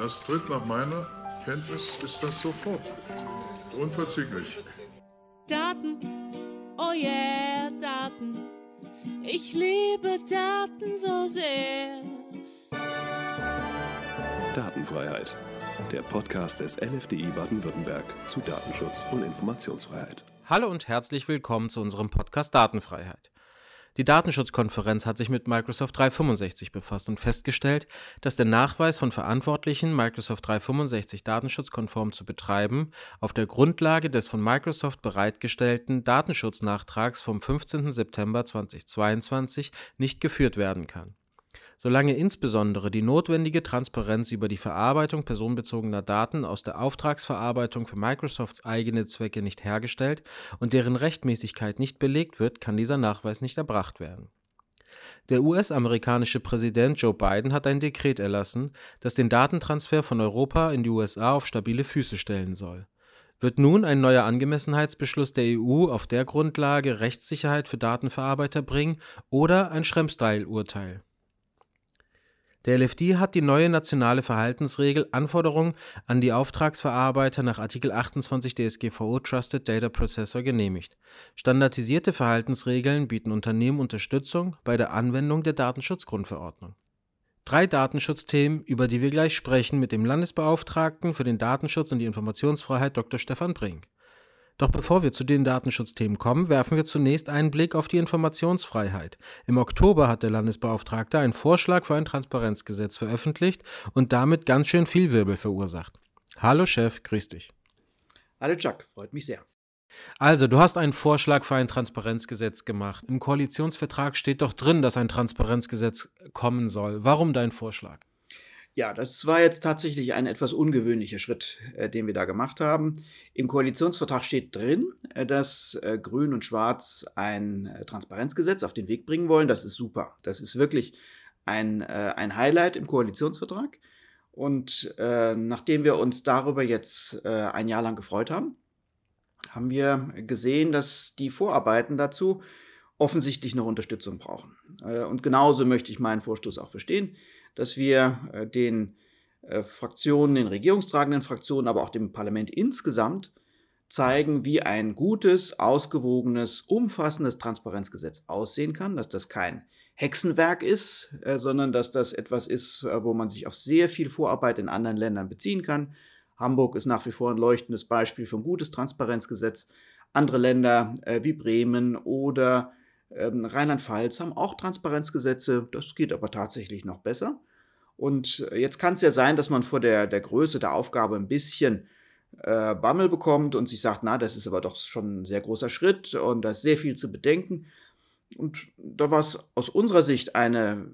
Das tritt nach meiner Kenntnis ist das sofort. Unverzüglich. Daten, oh yeah, Daten. Ich liebe Daten so sehr. Datenfreiheit. Der Podcast des LFDI Baden-Württemberg zu Datenschutz und Informationsfreiheit. Hallo und herzlich willkommen zu unserem Podcast Datenfreiheit. Die Datenschutzkonferenz hat sich mit Microsoft 365 befasst und festgestellt, dass der Nachweis von Verantwortlichen, Microsoft 365 datenschutzkonform zu betreiben, auf der Grundlage des von Microsoft bereitgestellten Datenschutznachtrags vom 15. September 2022 nicht geführt werden kann solange insbesondere die notwendige Transparenz über die Verarbeitung personenbezogener Daten aus der Auftragsverarbeitung für Microsofts eigene Zwecke nicht hergestellt und deren Rechtmäßigkeit nicht belegt wird, kann dieser Nachweis nicht erbracht werden. Der US-amerikanische Präsident Joe Biden hat ein Dekret erlassen, das den Datentransfer von Europa in die USA auf stabile Füße stellen soll. Wird nun ein neuer Angemessenheitsbeschluss der EU auf der Grundlage Rechtssicherheit für Datenverarbeiter bringen oder ein Schrems-Style-Urteil? Der LFD hat die neue nationale Verhaltensregel Anforderungen an die Auftragsverarbeiter nach Artikel 28 DSGVO Trusted Data Processor genehmigt. Standardisierte Verhaltensregeln bieten Unternehmen Unterstützung bei der Anwendung der Datenschutzgrundverordnung. Drei Datenschutzthemen, über die wir gleich sprechen, mit dem Landesbeauftragten für den Datenschutz und die Informationsfreiheit Dr. Stefan Brink. Doch bevor wir zu den Datenschutzthemen kommen, werfen wir zunächst einen Blick auf die Informationsfreiheit. Im Oktober hat der Landesbeauftragte einen Vorschlag für ein Transparenzgesetz veröffentlicht und damit ganz schön viel Wirbel verursacht. Hallo Chef, grüß dich. Hallo Chuck, freut mich sehr. Also, du hast einen Vorschlag für ein Transparenzgesetz gemacht. Im Koalitionsvertrag steht doch drin, dass ein Transparenzgesetz kommen soll. Warum dein Vorschlag? Ja, das war jetzt tatsächlich ein etwas ungewöhnlicher Schritt, äh, den wir da gemacht haben. Im Koalitionsvertrag steht drin, äh, dass äh, Grün und Schwarz ein äh, Transparenzgesetz auf den Weg bringen wollen. Das ist super. Das ist wirklich ein, äh, ein Highlight im Koalitionsvertrag. Und äh, nachdem wir uns darüber jetzt ein Jahr lang gefreut haben, haben wir gesehen, dass die Vorarbeiten dazu offensichtlich noch Unterstützung brauchen. und genauso möchte ich meinen Vorstoß auch verstehen dass wir äh, den äh, Fraktionen, den regierungstragenden Fraktionen, aber auch dem Parlament insgesamt zeigen, wie ein gutes, ausgewogenes, umfassendes Transparenzgesetz aussehen kann, dass das kein Hexenwerk ist, äh, sondern dass das etwas ist, wo man sich auf sehr viel Vorarbeit in anderen Ländern beziehen kann. Hamburg ist nach wie vor ein leuchtendes Beispiel für ein gutes Transparenzgesetz. Andere Länder wie Bremen oder ähm, Rheinland-Pfalz haben auch Transparenzgesetze, das geht aber tatsächlich noch besser. Und äh, jetzt kann es ja sein, dass man vor der, der Größe der Aufgabe ein bisschen äh, Bammel bekommt und sich sagt, na, das ist aber doch schon ein sehr großer Schritt und da ist sehr viel zu bedenken. Und da war es aus unserer Sicht eine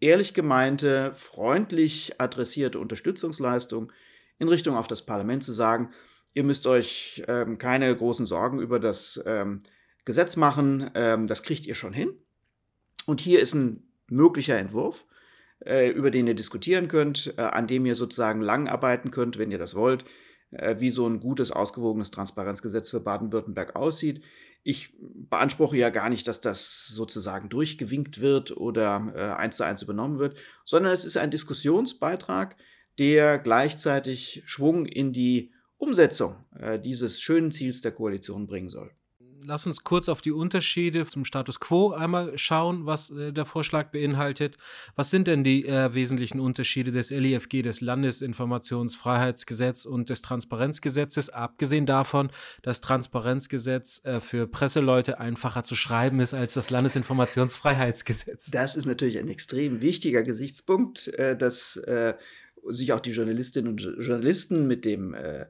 ehrlich gemeinte, freundlich adressierte Unterstützungsleistung in Richtung auf das Parlament zu sagen, ihr müsst euch ähm, keine großen Sorgen über das ähm, Gesetz machen, ähm, das kriegt ihr schon hin. Und hier ist ein möglicher Entwurf, äh, über den ihr diskutieren könnt, äh, an dem ihr sozusagen lang arbeiten könnt, wenn ihr das wollt, äh, wie so ein gutes, ausgewogenes Transparenzgesetz für Baden-Württemberg aussieht. Ich beanspruche ja gar nicht, dass das sozusagen durchgewinkt wird oder äh, eins zu eins übernommen wird, sondern es ist ein Diskussionsbeitrag, der gleichzeitig Schwung in die Umsetzung äh, dieses schönen Ziels der Koalition bringen soll lass uns kurz auf die Unterschiede zum Status quo einmal schauen, was äh, der Vorschlag beinhaltet. Was sind denn die äh, wesentlichen Unterschiede des LIFG, des Landesinformationsfreiheitsgesetz und des Transparenzgesetzes, abgesehen davon, dass Transparenzgesetz äh, für Presseleute einfacher zu schreiben ist als das Landesinformationsfreiheitsgesetz? Das ist natürlich ein extrem wichtiger Gesichtspunkt, äh, dass äh, sich auch die Journalistinnen und Journalisten mit dem äh,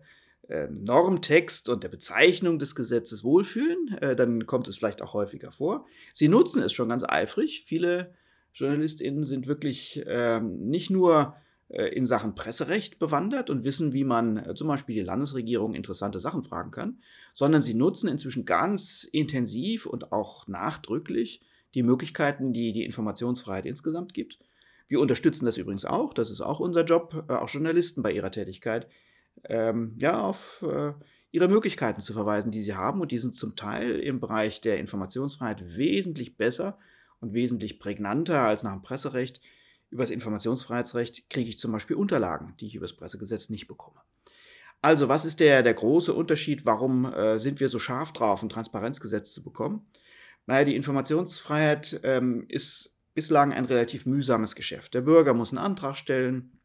Normtext und der Bezeichnung des Gesetzes wohlfühlen, äh, dann kommt es vielleicht auch häufiger vor. Sie nutzen es schon ganz eifrig. Viele JournalistInnen sind wirklich ähm, nicht nur äh, in Sachen Presserecht bewandert und wissen, wie man äh, zum Beispiel die Landesregierung interessante Sachen fragen kann, sondern sie nutzen inzwischen ganz intensiv und auch nachdrücklich die Möglichkeiten, die die Informationsfreiheit insgesamt gibt. Wir unterstützen das übrigens auch, das ist auch unser Job, äh, auch Journalisten bei ihrer Tätigkeit, ähm, ja, auf äh, ihre Möglichkeiten zu verweisen, die sie haben. Und die sind zum Teil im Bereich der Informationsfreiheit wesentlich besser und wesentlich prägnanter als nach dem Presserecht Über das Informationsfreiheitsrecht kriege ich zum Beispiel Unterlagen, die ich über das Pressegesetz nicht bekomme. Also, was ist der, der große Unterschied? Warum äh, sind wir so scharf drauf, ein Transparenzgesetz zu bekommen? Naja, die Informationsfreiheit ähm, ist bislang ein relativ mühsames Geschäft. Der Bürger muss einen Antrag stellen,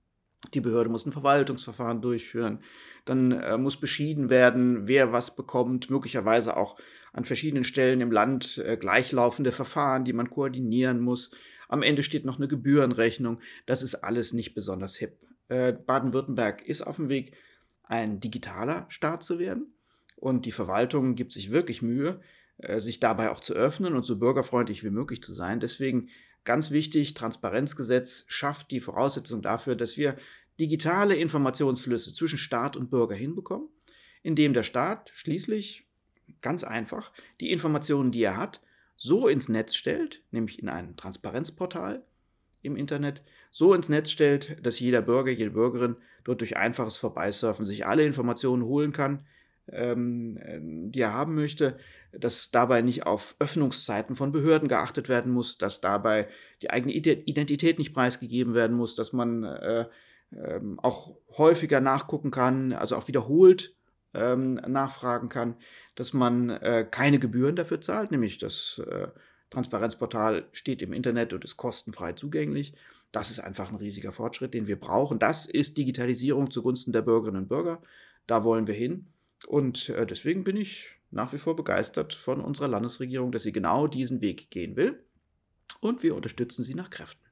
die Behörde muss ein Verwaltungsverfahren durchführen, dann äh, muss beschieden werden, wer was bekommt, möglicherweise auch an verschiedenen Stellen im Land äh, gleichlaufende Verfahren, die man koordinieren muss. Am Ende steht noch eine Gebührenrechnung. Das ist alles nicht besonders hip. Äh, Baden-Württemberg ist auf dem Weg, ein digitaler Staat zu werden. Und die Verwaltung gibt sich wirklich Mühe, äh, sich dabei auch zu öffnen und so bürgerfreundlich wie möglich zu sein. Deswegen ganz wichtig, Transparenzgesetz schafft die Voraussetzung dafür, dass wir digitale Informationsflüsse zwischen Staat und Bürger hinbekommen, indem der Staat schließlich ganz einfach die Informationen, die er hat, so ins Netz stellt, nämlich in ein Transparenzportal im Internet, so ins Netz stellt, dass jeder Bürger, jede Bürgerin dort durch einfaches Vorbeisurfen sich alle Informationen holen kann, ähm, äh, die er haben möchte, dass dabei nicht auf Öffnungszeiten von Behörden geachtet werden muss, dass dabei die eigene Identität nicht preisgegeben werden muss, dass man äh, äh, auch häufiger nachgucken kann, also auch wiederholt ähm, nachfragen kann, dass man äh, keine Gebühren dafür zahlt, nämlich das äh, Transparenzportal steht im Internet und ist kostenfrei zugänglich. Das ist einfach ein riesiger Fortschritt, den wir brauchen. Das ist Digitalisierung zugunsten der Bürgerinnen und Bürger. Da wollen wir hin. Und äh, deswegen bin ich nach wie vor begeistert von unserer Landesregierung, dass sie genau diesen Weg gehen will. Und wir unterstützen sie nach Kräften.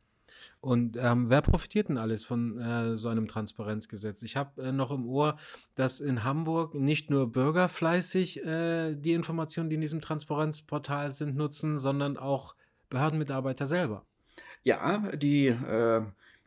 Und ähm, wer profitiert denn alles von äh, so einem Transparenzgesetz? Ich habe äh, noch im Ohr, dass in Hamburg nicht nur Bürger fleißig äh, die Informationen, die in diesem Transparenzportal sind, nutzen, sondern auch Behördenmitarbeiter selber. Ja, die äh,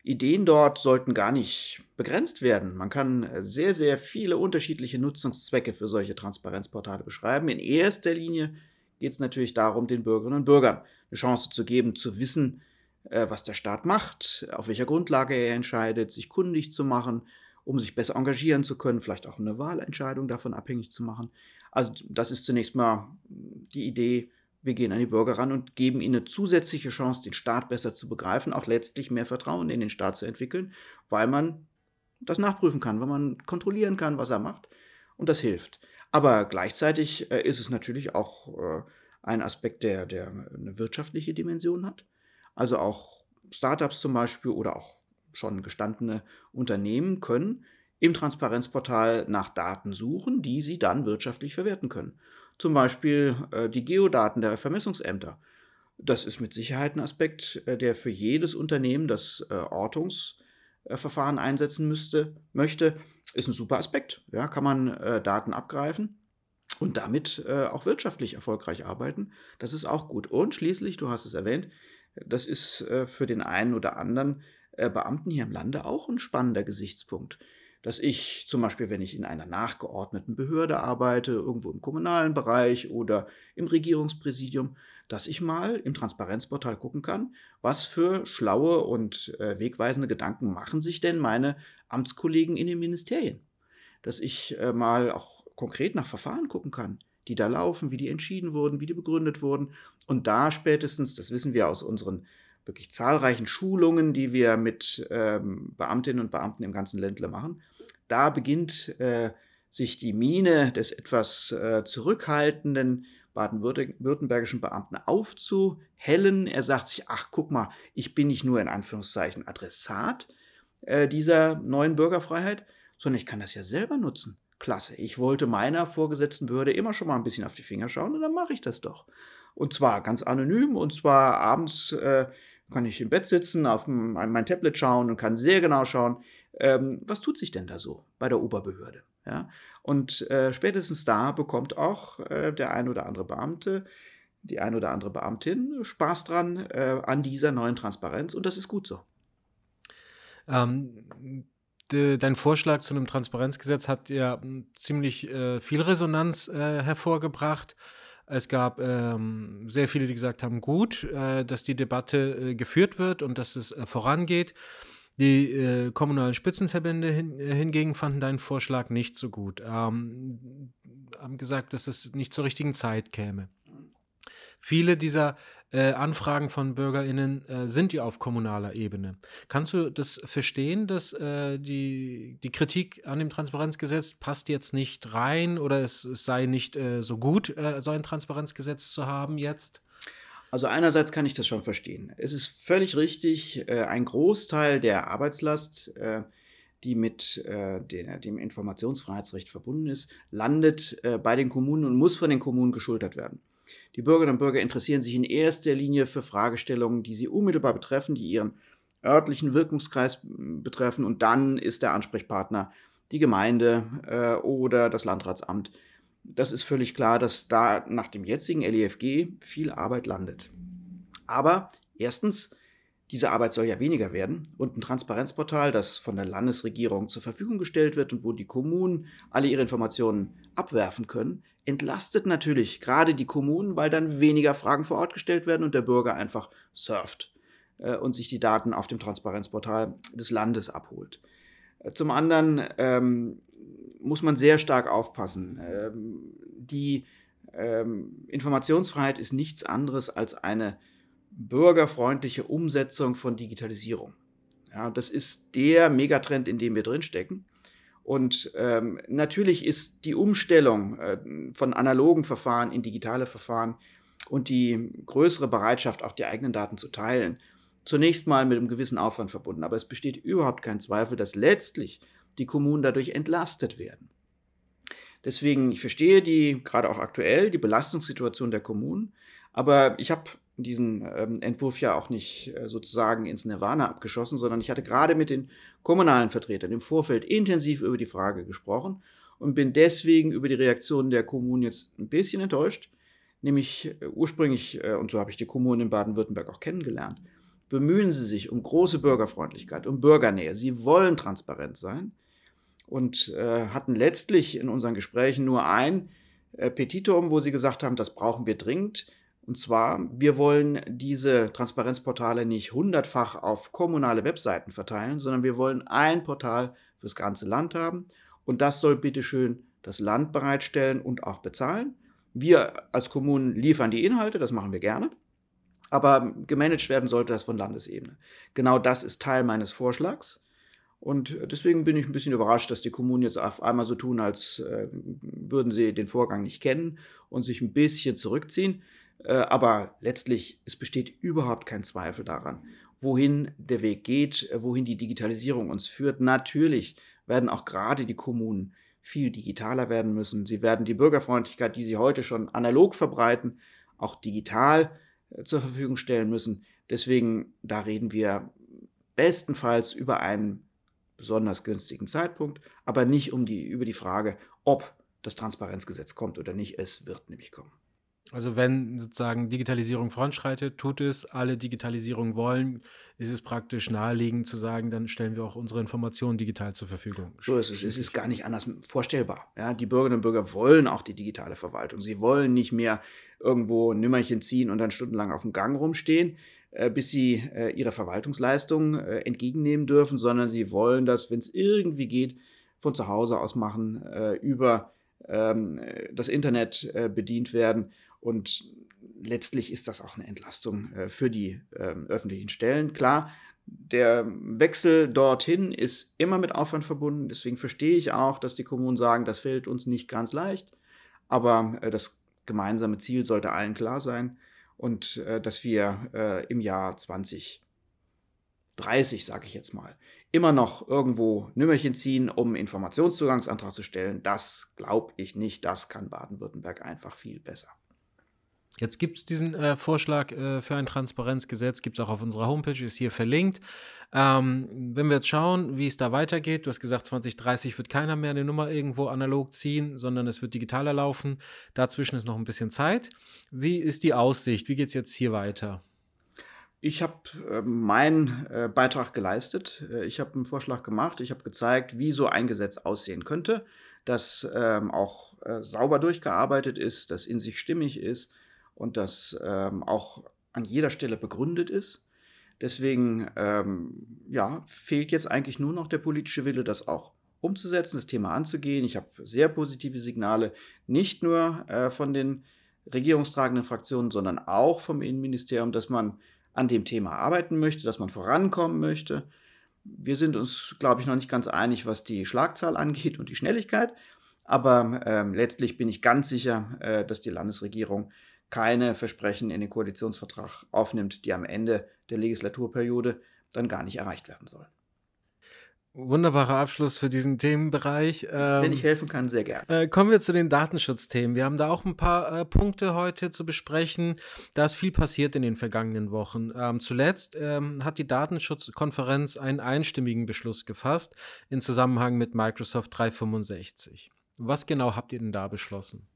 Ideen dort sollten gar nicht begrenzt werden. Man kann äh, sehr, sehr viele unterschiedliche Nutzungszwecke für solche Transparenzportale beschreiben. In erster Linie geht es natürlich darum, den Bürgerinnen und Bürgern eine Chance zu geben, zu wissen, äh, was der Staat macht, auf welcher Grundlage er entscheidet, sich kundig zu machen, um sich besser engagieren zu können, vielleicht auch eine Wahlentscheidung davon abhängig zu machen. Also das ist zunächst mal die Idee, wir gehen an die Bürger ran und geben ihnen eine zusätzliche Chance, den Staat besser zu begreifen, auch letztlich mehr Vertrauen in den Staat zu entwickeln, weil man das nachprüfen kann, weil man kontrollieren kann, was er macht. Und das hilft. Aber gleichzeitig äh, ist es natürlich auch äh, ein Aspekt, der, der eine wirtschaftliche Dimension hat. Also auch Startups zum Beispiel oder auch schon gestandene Unternehmen können im Transparenzportal nach Daten suchen, die sie dann wirtschaftlich verwerten können. Zum Beispiel äh, die Geodaten der Vermessungsämter. Das ist mit Sicherheit ein Aspekt, äh, der für jedes Unternehmen, das äh, Ortungsverfahren einsetzen müsste, möchte, ist ein super Aspekt. Ja, kann man äh, Daten abgreifen und damit äh, auch wirtschaftlich erfolgreich arbeiten. Das ist auch gut. Und schließlich, du hast es erwähnt, das ist äh, für den einen oder anderen Beamten hier im Lande auch ein spannender Gesichtspunkt dass ich zum Beispiel, wenn ich in einer nachgeordneten Behörde arbeite, irgendwo im kommunalen Bereich oder im Regierungspräsidium, dass ich mal im Transparenzportal gucken kann, was für schlaue und äh, wegweisende Gedanken machen sich denn meine Amtskollegen in den Ministerien. Dass ich äh, mal auch konkret nach Verfahren gucken kann, die da laufen, wie die entschieden wurden, wie die begründet wurden. Und da spätestens, das wissen wir aus unseren wirklich zahlreichen Schulungen, die wir mit ähm, Beamtinnen und Beamten im ganzen Ländle machen. Da beginnt äh, sich die Miene des etwas äh, zurückhaltenden baden-württembergischen Beamten aufzuhellen. Er sagt sich, ach guck mal, ich bin nicht nur in Anführungszeichen Adressat äh, dieser neuen Bürgerfreiheit, sondern ich kann das ja selber nutzen. Klasse, ich wollte meiner vorgesetzten Behörde immer schon mal ein bisschen auf die Finger schauen und dann mache ich das doch. Und zwar ganz anonym und zwar abends äh, kann ich im Bett sitzen, auf mein Tablet schauen und kann sehr genau schauen, ähm, was tut sich denn da so bei der Oberbehörde. Ja? Und äh, spätestens da bekommt auch äh, der ein oder andere Beamte, die ein oder andere Beamtin Spaß dran äh, an dieser neuen Transparenz und das ist gut so. Ähm, de, dein Vorschlag zu einem Transparenzgesetz hat ja ziemlich äh, viel Resonanz äh, hervorgebracht. Es gab ähm, sehr viele, die gesagt haben, gut, äh, dass die Debatte äh, geführt wird und dass es äh, vorangeht. Die äh, kommunalen Spitzenverbände hin, äh, hingegen fanden deinen Vorschlag nicht so gut. Ähm, haben gesagt, dass es nicht zur richtigen Zeit käme. Viele dieser äh, Anfragen von BürgerInnen äh, sind ja auf kommunaler Ebene. Kannst du das verstehen, dass äh, die, die Kritik an dem Transparenzgesetz passt jetzt nicht rein oder es, es sei nicht äh, so gut, äh, so ein Transparenzgesetz zu haben jetzt? Also einerseits kann ich das schon verstehen. Es ist völlig richtig, äh, ein Großteil der Arbeitslast, die mit dem Informationsfreiheitsrecht verbunden ist, landet bei den Kommunen und muss von den Kommunen geschultert werden. Die Bürgerinnen und Bürger interessieren sich in erster Linie für Fragestellungen, die sie unmittelbar betreffen, die ihren örtlichen Wirkungskreis betreffen. Und dann ist der Ansprechpartner die Gemeinde äh, oder das Landratsamt. Das ist völlig klar, dass da nach dem jetzigen LEFG viel Arbeit landet. Aber erstens, diese Arbeit soll ja weniger werden und ein Transparenzportal, das von der Landesregierung zur Verfügung gestellt wird und wo die Kommunen alle ihre Informationen abwerfen können, entlastet natürlich gerade die Kommunen, weil dann weniger Fragen vor Ort gestellt werden und der Bürger einfach surft äh, und sich die Daten auf dem Transparenzportal des Landes abholt. Äh, zum anderen ähm, muss man sehr stark aufpassen. Ähm, die ähm, Informationsfreiheit ist nichts anderes als eine bürgerfreundliche Umsetzung von Digitalisierung. Ja, das ist der Megatrend, in dem wir drinstecken. Und ähm, natürlich ist die Umstellung äh, von analogen Verfahren in digitale Verfahren und die größere Bereitschaft, auch die eigenen Daten zu teilen, zunächst mal mit einem gewissen Aufwand verbunden. Aber es besteht überhaupt kein Zweifel, dass letztlich die Kommunen dadurch entlastet werden. Deswegen, ich verstehe die, gerade auch aktuell, die Belastungssituation der Kommunen. Aber ich habe diesen ähm, Entwurf ja auch nicht äh, sozusagen ins Nirvana abgeschossen, sondern ich hatte gerade mit den kommunalen Vertretern im Vorfeld intensiv über die Frage gesprochen und bin deswegen über die Reaktionen der Kommunen jetzt ein bisschen enttäuscht. Nämlich äh, ursprünglich, äh, und so habe ich die Kommunen in Baden-Württemberg auch kennengelernt, bemühen sie sich um große Bürgerfreundlichkeit, um Bürgernähe. Sie wollen transparent sein und äh, hatten letztlich in unseren Gesprächen nur ein äh, Petitum, wo sie gesagt haben, das brauchen wir dringend. Und zwar, wir wollen diese Transparenzportale nicht hundertfach auf kommunale Webseiten verteilen, sondern wir wollen ein Portal fürs ganze Land haben. Und das soll bitteschön das Land bereitstellen und auch bezahlen. Wir als Kommunen liefern die Inhalte, das machen wir gerne. Aber gemanagt werden sollte das von Landesebene. Genau das ist Teil meines Vorschlags. Und deswegen bin ich ein bisschen überrascht, dass die Kommunen jetzt auf einmal so tun, als äh, würden sie den Vorgang nicht kennen und sich ein bisschen zurückziehen. Äh, aber letztlich, es besteht überhaupt kein Zweifel daran, wohin der Weg geht, äh, wohin die Digitalisierung uns führt. Natürlich werden auch gerade die Kommunen viel digitaler werden müssen. Sie werden die Bürgerfreundlichkeit, die sie heute schon analog verbreiten, auch digital äh, zur Verfügung stellen müssen. Deswegen, da reden wir bestenfalls über einen besonders günstigen Zeitpunkt, aber nicht um die, über die Frage, ob das Transparenzgesetz kommt oder nicht. Es wird nämlich kommen. Also wenn sozusagen Digitalisierung voranschreitet, tut es, alle Digitalisierung wollen, ist es praktisch naheliegend zu sagen, dann stellen wir auch unsere Informationen digital zur Verfügung. So ist es. Es ist gar nicht anders vorstellbar. Ja, die Bürgerinnen und Bürger wollen auch die digitale Verwaltung. Sie wollen nicht mehr irgendwo ein Nimmerchen ziehen und dann stundenlang auf dem Gang rumstehen, äh, bis sie äh, ihre Verwaltungsleistungen äh, entgegennehmen dürfen, sondern sie wollen das, wenn es irgendwie geht, von zu Hause aus machen, über ähm, das Internet bedient werden und letztlich ist das auch eine Entlastung äh, für die ähm, öffentlichen Stellen. Klar, der Wechsel dorthin ist immer mit Aufwand verbunden. Deswegen verstehe ich auch, dass die Kommunen sagen, das fällt uns nicht ganz leicht. Aber äh, das gemeinsame Ziel sollte allen klar sein. Und äh, dass wir äh, im Jahr 2030, sage ich jetzt mal, immer noch irgendwo Nümmerchen ziehen, um Informationszugangsantrag zu stellen, das glaube ich nicht. Das kann Baden-Württemberg einfach viel besser. Jetzt gibt es diesen äh, Vorschlag äh, für ein Transparenzgesetz, gibt es auch auf unserer Homepage, ist hier verlinkt. Ähm, wenn wir jetzt schauen, wie es da weitergeht, du hast gesagt, 2030 wird keiner mehr eine Nummer irgendwo analog ziehen, sondern es wird digitaler laufen. Dazwischen ist noch ein bisschen Zeit. Wie ist die Aussicht? Wie geht es jetzt hier weiter? Ich habe äh, meinen äh, Beitrag geleistet. Äh, ich habe einen Vorschlag gemacht. Ich habe gezeigt, wie so ein Gesetz aussehen könnte, das ähm, auch äh, sauber durchgearbeitet ist, das in sich stimmig ist und das ähm, auch an jeder Stelle begründet ist. Deswegen ähm, ja, fehlt jetzt eigentlich nur noch der politische Wille, das auch umzusetzen, das Thema anzugehen. Ich habe sehr positive Signale, nicht nur äh, von den regierungstragenden Fraktionen, sondern auch vom Innenministerium, dass man an dem Thema arbeiten möchte, dass man vorankommen möchte. Wir sind uns, glaube ich, noch nicht ganz einig, was die Schlagzahl angeht und die Schnelligkeit. Aber äh, letztlich bin ich ganz sicher, äh, dass die Landesregierung keine Versprechen in den Koalitionsvertrag aufnimmt, die am Ende der Legislaturperiode dann gar nicht erreicht werden sollen. Wunderbarer Abschluss für diesen Themenbereich. Ähm, Wenn ich helfen kann, sehr gerne. Äh, kommen wir zu den Datenschutzthemen. Wir haben da auch ein paar äh, Punkte heute zu besprechen. Da ist viel passiert in den vergangenen Wochen. Ähm, zuletzt ähm, hat die Datenschutzkonferenz einen einstimmigen Beschluss gefasst in Zusammenhang mit Microsoft 365. Was genau habt ihr denn da beschlossen?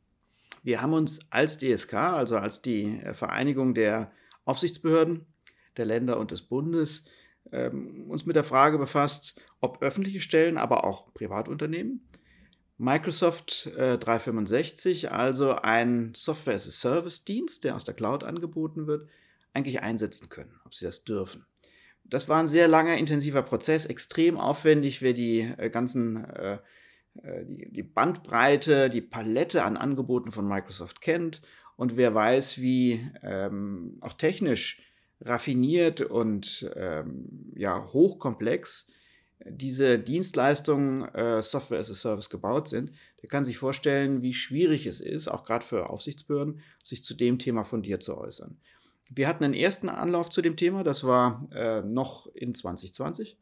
Wir haben uns als DSK, also als die äh, Vereinigung der Aufsichtsbehörden der Länder und des Bundes, ähm, uns mit der Frage befasst, ob öffentliche Stellen, aber auch Privatunternehmen Microsoft äh, 365, also ein Software-as-a-Service-Dienst, der aus der Cloud angeboten wird, eigentlich einsetzen können, ob sie das dürfen. Das war ein sehr langer, intensiver Prozess, extrem aufwendig, wer die äh, ganzen äh, äh, die, die Bandbreite, die Palette an Angeboten von Microsoft kennt und wer weiß, wie ähm, auch technisch raffiniert und ähm, ja, hochkomplex diese Dienstleistungen äh, Software as a Service gebaut sind, der kann sich vorstellen, wie schwierig es ist, auch gerade für Aufsichtsbehörden, sich zu dem Thema fundiert zu äußern. Wir hatten einen ersten Anlauf zu dem Thema, das war äh, noch in 2020.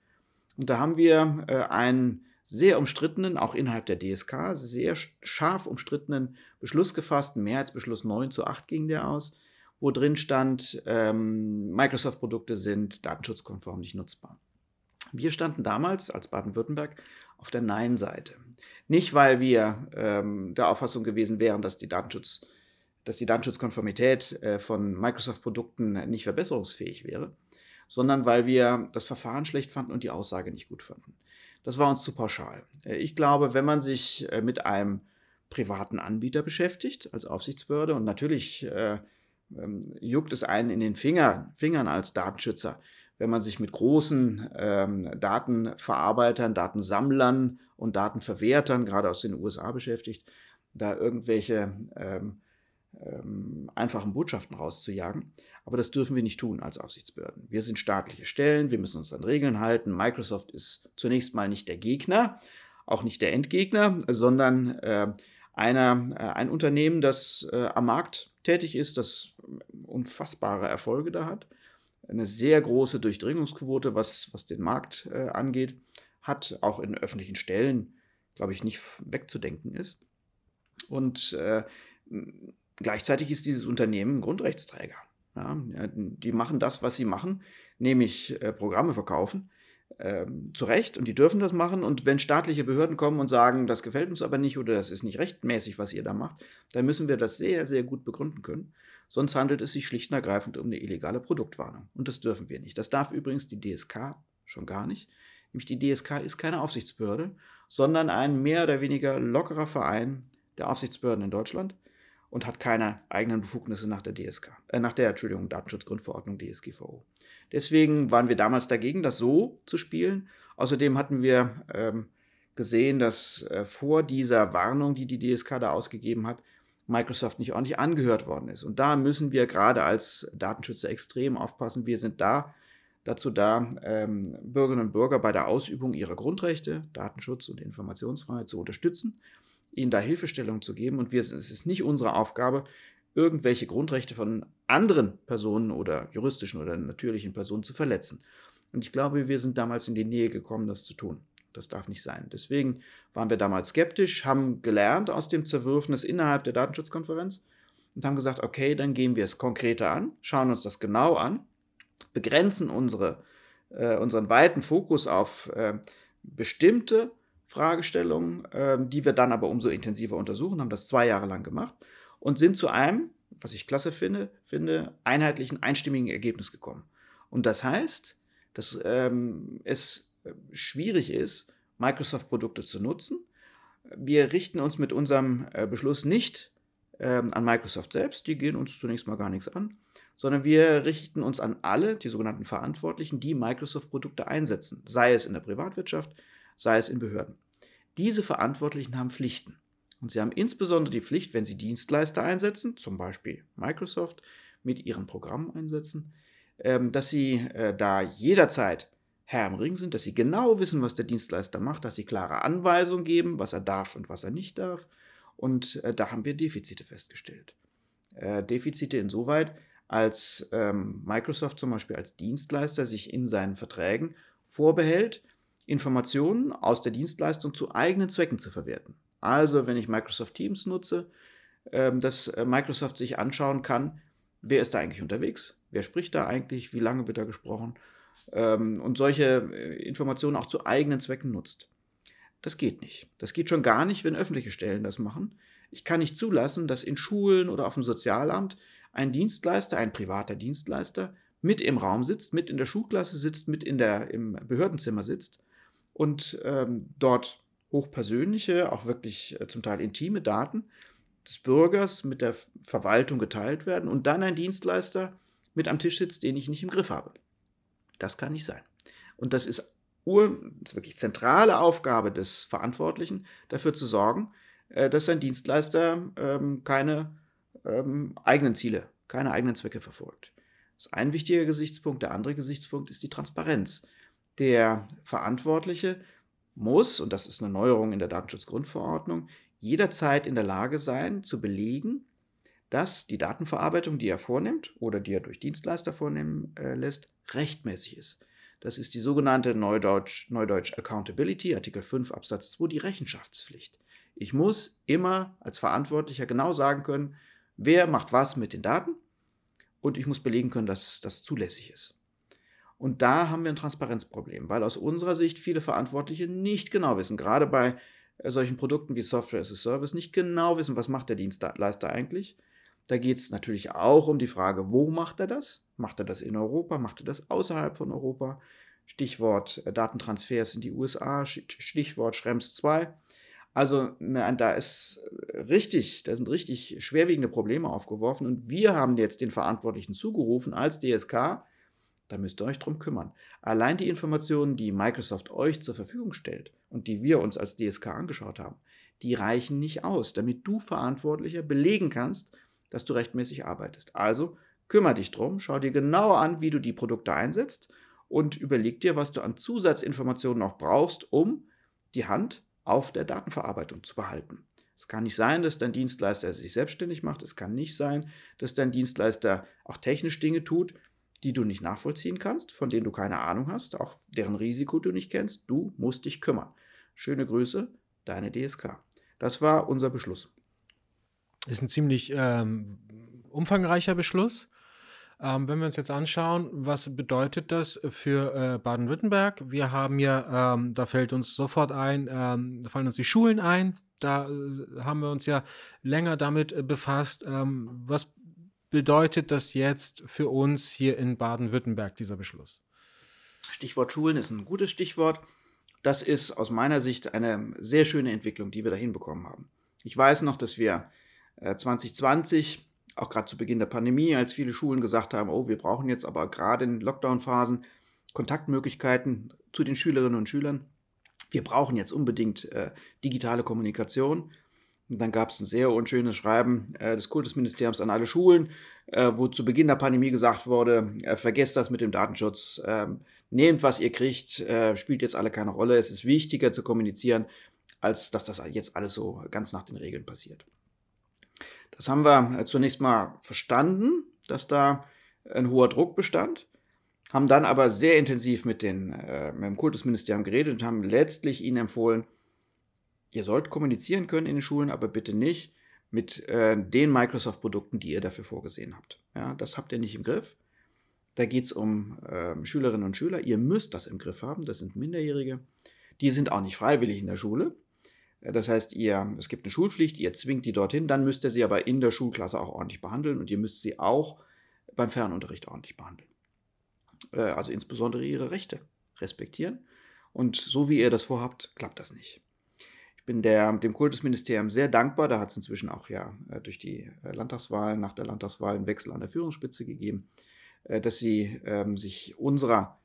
Und da haben wir äh, einen sehr umstrittenen, auch innerhalb der DSK, sehr scharf umstrittenen Beschluss gefasst. Mehrheitsbeschluss 9 zu 8 ging der aus, wo drin stand, ähm, Microsoft-Produkte sind datenschutzkonform nicht nutzbar. Wir standen damals als Baden-Württemberg auf der Nein-Seite. Nicht, weil wir ähm, der Auffassung gewesen wären, dass die, Datenschutz, dass die Datenschutzkonformität äh, von Microsoft-Produkten nicht verbesserungsfähig wäre, sondern weil wir das Verfahren schlecht fanden und die Aussage nicht gut fanden. Das war uns zu pauschal. Äh, ich glaube, wenn man sich äh, mit einem privaten Anbieter beschäftigt als Aufsichtsbehörde und natürlich äh, ähm, juckt es einen in den Finger, Fingern als Datenschützer, wenn man sich mit großen ähm, Datenverarbeitern, Datensammlern und Datenverwertern, gerade aus den USA beschäftigt, da irgendwelche ähm, ähm, einfachen Botschaften rauszujagen. Aber das dürfen wir nicht tun als Aufsichtsbehörden. Wir sind staatliche Stellen, wir müssen uns an Regeln halten. Microsoft ist zunächst mal nicht der Gegner, auch nicht der Endgegner, sondern äh, einer, äh, ein Unternehmen, das äh, am Markt tätig ist, das unfassbare Erfolge da hat, eine sehr große Durchdringungsquote, was, was den Markt äh, angeht, hat, auch in öffentlichen Stellen, glaube ich, nicht wegzudenken ist. Und äh, Gleichzeitig ist dieses Unternehmen Grundrechtsträger. Ja, die machen das, was sie machen, nämlich äh, Programme verkaufen. Ähm, zu Recht und die dürfen das machen. Und wenn staatliche Behörden kommen und sagen, das gefällt uns aber nicht oder das ist nicht rechtmäßig, was ihr da macht, dann müssen wir das sehr, sehr gut begründen können. Sonst handelt es sich schlicht und ergreifend um eine illegale Produktwarnung. Und das dürfen wir nicht. Das darf übrigens die DSK schon gar nicht. Nämlich die DSK ist keine Aufsichtsbehörde, sondern ein mehr oder weniger lockerer Verein der Aufsichtsbehörden in Deutschland und hat keine eigenen Befugnisse nach der DSK, äh, nach der Entschuldigung, Datenschutzgrundverordnung DSGVO. Deswegen waren wir damals dagegen, das so zu spielen. Außerdem hatten wir ähm, gesehen, dass äh, vor dieser Warnung, die die DSK da ausgegeben hat, Microsoft nicht ordentlich angehört worden ist. Und da müssen wir gerade als Datenschützer extrem aufpassen. Wir sind da dazu da, ähm, Bürgerinnen und Bürger bei der Ausübung ihrer Grundrechte, Datenschutz und Informationsfreiheit zu unterstützen ihnen da Hilfestellung zu geben. Und wir, es ist nicht unsere Aufgabe, irgendwelche Grundrechte von anderen Personen oder juristischen oder natürlichen Personen zu verletzen. Und ich glaube, wir sind damals in die Nähe gekommen, das zu tun. Das darf nicht sein. Deswegen waren wir damals skeptisch, haben gelernt aus dem Zerwürfnis innerhalb der Datenschutzkonferenz und haben gesagt, okay, dann gehen wir es konkreter an, schauen uns das genau an, begrenzen unsere, äh, unseren weiten Fokus auf äh, bestimmte Fragestellungen, äh, die wir dann aber umso intensiver untersuchen, haben das zwei Jahre lang gemacht und sind zu einem, was ich klasse finde, finde einheitlichen, einstimmigen Ergebnis gekommen. Und das heißt, dass ähm, es äh, schwierig ist, Microsoft-Produkte zu nutzen. Wir richten uns mit unserem äh, Beschluss nicht ähm, an Microsoft selbst, die gehen uns zunächst mal gar nichts an, sondern wir richten uns an alle, die sogenannten Verantwortlichen, die Microsoft-Produkte einsetzen, sei es in der Privatwirtschaft, sei es in Behörden. Diese Verantwortlichen haben Pflichten. Und sie haben insbesondere die Pflicht, wenn sie Dienstleister einsetzen, zum Beispiel Microsoft mit ihren Programmen einsetzen, ähm, dass sie äh, da jederzeit Herr im Ring sind, dass sie genau wissen, was der Dienstleister macht, dass sie klare Anweisungen geben, was er darf und was er nicht darf. Und äh, da haben wir Defizite festgestellt. Äh, Defizite insoweit, als ähm, Microsoft zum Beispiel als Dienstleister sich in seinen Verträgen vorbehält, Informationen aus der Dienstleistung zu eigenen Zwecken zu verwerten. Also wenn ich Microsoft Teams nutze, ähm, dass äh, Microsoft sich anschauen kann, wer ist da eigentlich unterwegs, wer spricht da eigentlich, wie lange wird da gesprochen ähm, und solche äh, Informationen auch zu eigenen Zwecken nutzt. Das geht nicht. Das geht schon gar nicht, wenn öffentliche Stellen das machen. Ich kann nicht zulassen, dass in Schulen oder auf dem Sozialamt ein Dienstleister, ein privater Dienstleister, mit im Raum sitzt, mit in der Schulklasse sitzt, mit in der, im Behördenzimmer sitzt und ähm, dort hochpersönliche, auch wirklich äh, zum Teil intime Daten des Bürgers mit der Verwaltung geteilt werden und dann ein Dienstleister mit am Tisch sitzt, den ich nicht im Griff habe. Das kann nicht sein. Und das ist, ur, ist wirklich zentrale Aufgabe des Verantwortlichen, dafür zu sorgen, äh, dass ein Dienstleister ähm, keine ähm, eigenen Ziele, keine eigenen Zwecke verfolgt. Das ist ein wichtiger Gesichtspunkt. Der andere Gesichtspunkt ist die Transparenz. Der Verantwortliche muss, und das ist eine Neuerung in der Datenschutzgrundverordnung, jederzeit in der Lage sein, zu belegen, dass die Datenverarbeitung, die er vornimmt oder die er durch Dienstleister vornehmen äh, lässt, rechtmäßig ist. Das ist die sogenannte Neudeutsch, Neudeutsch Accountability, Artikel 5 Absatz 2, die Rechenschaftspflicht. Ich muss immer als Verantwortlicher genau sagen können, wer macht was mit den Daten und ich muss belegen können, dass das zulässig ist. Und da haben wir ein Transparenzproblem, weil aus unserer Sicht viele Verantwortliche nicht genau wissen, gerade bei äh, solchen Produkten wie Software as a Service, nicht genau wissen, was macht der Dienstleister eigentlich da geht es natürlich auch um die Frage, wo macht er das? Macht er das in Europa? Macht er das außerhalb von Europa? Stichwort äh, Datentransfers in die USA, Stichwort Schrems 2. Also ne, da ist richtig, da sind richtig schwerwiegende Probleme aufgeworfen und wir haben jetzt den Verantwortlichen zugerufen als DSK, da müsst ihr euch drum kümmern. Allein die Informationen, die Microsoft euch zur Verfügung stellt und die wir uns als DSK angeschaut haben, die reichen nicht aus, damit du Verantwortlicher belegen kannst, dass du rechtmäßig arbeitest. Also kümmere dich drum, schau dir genauer an, wie du die Produkte einsetzt und überleg dir, was du an Zusatzinformationen noch brauchst, um die Hand auf der Datenverarbeitung zu behalten. Es kann nicht sein, dass dein Dienstleister sich selbstständig macht. Es kann nicht sein, dass dein Dienstleister auch technisch Dinge tut, die du nicht nachvollziehen kannst, von denen du keine Ahnung hast, auch deren Risiko du nicht kennst. Du musst dich kümmern. Schöne Grüße, deine DSK. Das war unser Beschluss. Ist ein ziemlich ähm, umfangreicher Beschluss. Ähm, wenn wir uns jetzt anschauen, was bedeutet das für äh, Baden-Württemberg? Wir haben ja, ähm, da fällt uns sofort ein, ähm, da fallen uns die Schulen ein. Da äh, haben wir uns ja länger damit äh, befasst. Ähm, was bedeutet das jetzt für uns hier in Baden-Württemberg, dieser Beschluss? Stichwort Schulen ist ein gutes Stichwort. Das ist aus meiner Sicht eine sehr schöne Entwicklung, die wir da hinbekommen haben. Ich weiß noch, dass wir 2020, äh, auch gerade zu Beginn der Pandemie, als viele Schulen gesagt haben, oh, wir brauchen jetzt aber gerade in Lockdown-Phasen Kontaktmöglichkeiten zu den Schülerinnen und Schülern. Wir brauchen jetzt unbedingt äh, digitale Kommunikation. Und dann gab es ein sehr unschönes Schreiben äh, des Kultusministeriums an alle Schulen, äh, wo zu Beginn der Pandemie gesagt wurde, äh, vergesst das mit dem Datenschutz, ähm, nehmt, was ihr kriegt, äh, spielt jetzt alle keine Rolle. Es ist wichtiger zu kommunizieren, als dass das jetzt alles so ganz nach den Regeln passiert. Das haben wir äh, zunächst mal verstanden, dass da ein hoher Druck bestand, haben dann aber sehr intensiv mit, den, äh, mit dem Kultusministerium geredet und haben letztlich ihnen empfohlen, ihr sollt kommunizieren können in den Schulen, aber bitte nicht mit äh, den Microsoft-Produkten, die ihr dafür vorgesehen habt. Ja, das habt ihr nicht im Griff. Da geht es um äh, Schülerinnen und Schüler. Ihr müsst das im Griff haben. Das sind Minderjährige. Die sind auch nicht freiwillig in der Schule. Das heißt, ihr, es gibt eine Schulpflicht, ihr zwingt die dorthin, dann müsst ihr sie aber in der Schulklasse auch ordentlich behandeln und ihr müsst sie auch beim Fernunterricht ordentlich behandeln. Äh, also insbesondere ihre Rechte respektieren. Und so wie ihr das vorhabt, klappt das nicht. Ich bin der, dem Kultusministerium sehr dankbar. Da hat es inzwischen auch ja äh, durch die äh, Landtagswahlen, nach der Landtagswahl einen Wechsel an der Führungsspitze gegeben, dass sie ähm, sich unserer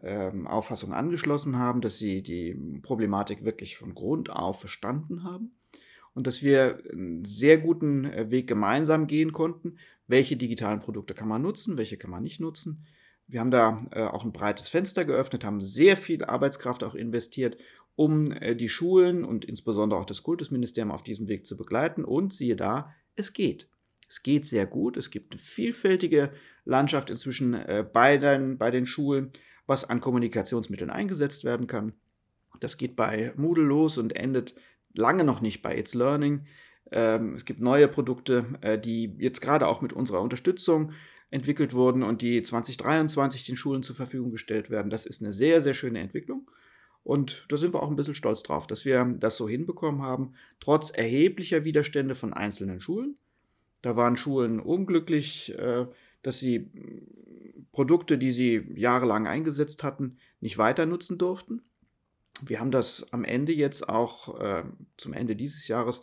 ähm, Auffassung angeschlossen haben, dass sie die Problematik wirklich von Grund auf verstanden haben und dass wir einen sehr guten äh, Weg gemeinsam gehen konnten. Welche digitalen Produkte kann man nutzen, welche kann man nicht nutzen? Wir haben da äh, auch ein breites Fenster geöffnet, haben sehr viel Arbeitskraft auch investiert, um äh, die Schulen und insbesondere auch das Kultusministerium auf diesem Weg zu begleiten. Und siehe da, es geht. Es geht sehr gut. Es gibt eine vielfältige Landschaft inzwischen äh, bei, den, bei den Schulen, was an Kommunikationsmitteln eingesetzt werden kann. Das geht bei Moodle los und endet lange noch nicht bei It's Learning. Ähm, es gibt neue Produkte, äh, die jetzt gerade auch mit unserer Unterstützung entwickelt wurden und die 2023 den Schulen zur Verfügung gestellt werden. Das ist eine sehr, sehr schöne Entwicklung. Und da sind wir auch ein bisschen stolz drauf, dass wir das so hinbekommen haben, trotz erheblicher Widerstände von einzelnen Schulen. Da waren Schulen unglücklich, äh, dass sie Produkte, die sie jahrelang eingesetzt hatten, nicht weiter nutzen durften. Wir haben das am Ende jetzt auch äh, zum Ende dieses Jahres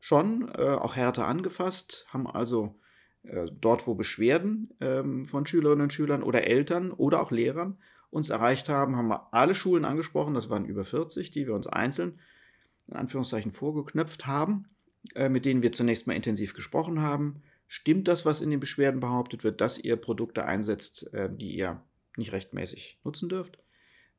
schon äh, auch härter angefasst, haben also dort, wo Beschwerden ähm, von Schülerinnen und Schülern oder Eltern oder auch Lehrern uns erreicht haben, haben wir alle Schulen angesprochen, das waren über 40, die wir uns einzeln in Anführungszeichen vorgeknöpft haben, äh, mit denen wir zunächst mal intensiv gesprochen haben. Stimmt das, was in den Beschwerden behauptet wird, dass ihr Produkte einsetzt, äh, die ihr nicht rechtmäßig nutzen dürft?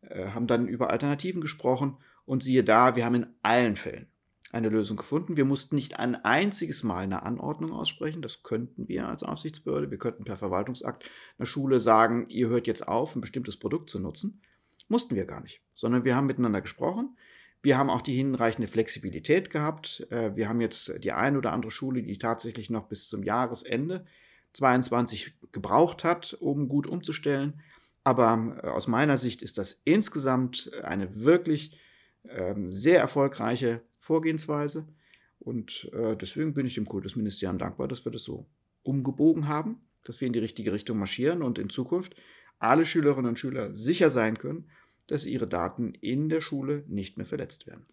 Äh, haben dann über Alternativen gesprochen und siehe da, wir haben in allen Fällen eine Lösung gefunden. Wir mussten nicht ein einziges Mal eine Anordnung aussprechen. Das könnten wir als Aufsichtsbehörde. Wir könnten per Verwaltungsakt einer Schule sagen, ihr hört jetzt auf, ein bestimmtes Produkt zu nutzen. Mussten wir gar nicht, sondern wir haben miteinander gesprochen. Wir haben auch die hinreichende Flexibilität gehabt. Äh, wir haben jetzt die eine oder andere Schule, die tatsächlich noch bis zum Jahresende 22 gebraucht hat, um gut umzustellen. Aber äh, aus meiner Sicht ist das insgesamt eine wirklich ähm, sehr erfolgreiche Vorgehensweise. Und äh, deswegen bin ich dem Kultusministerium dankbar, dass wir das so umgebogen haben, dass wir in die richtige Richtung marschieren und in Zukunft alle Schülerinnen und Schüler sicher sein können, dass ihre Daten in der Schule nicht mehr verletzt werden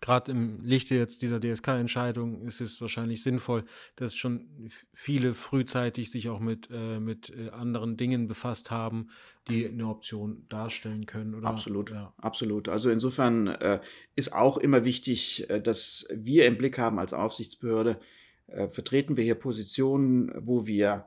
gerade im Lichte jetzt dieser DSK-Entscheidung ist es wahrscheinlich sinnvoll, dass schon viele frühzeitig sich auch mit, äh, mit äh, anderen Dingen befasst haben, die eine Option darstellen können. Oder? Absolut, ja. absolut. Also insofern äh, ist auch immer wichtig, äh, dass wir im Blick haben als Aufsichtsbehörde, äh, vertreten wir hier Positionen, wo wir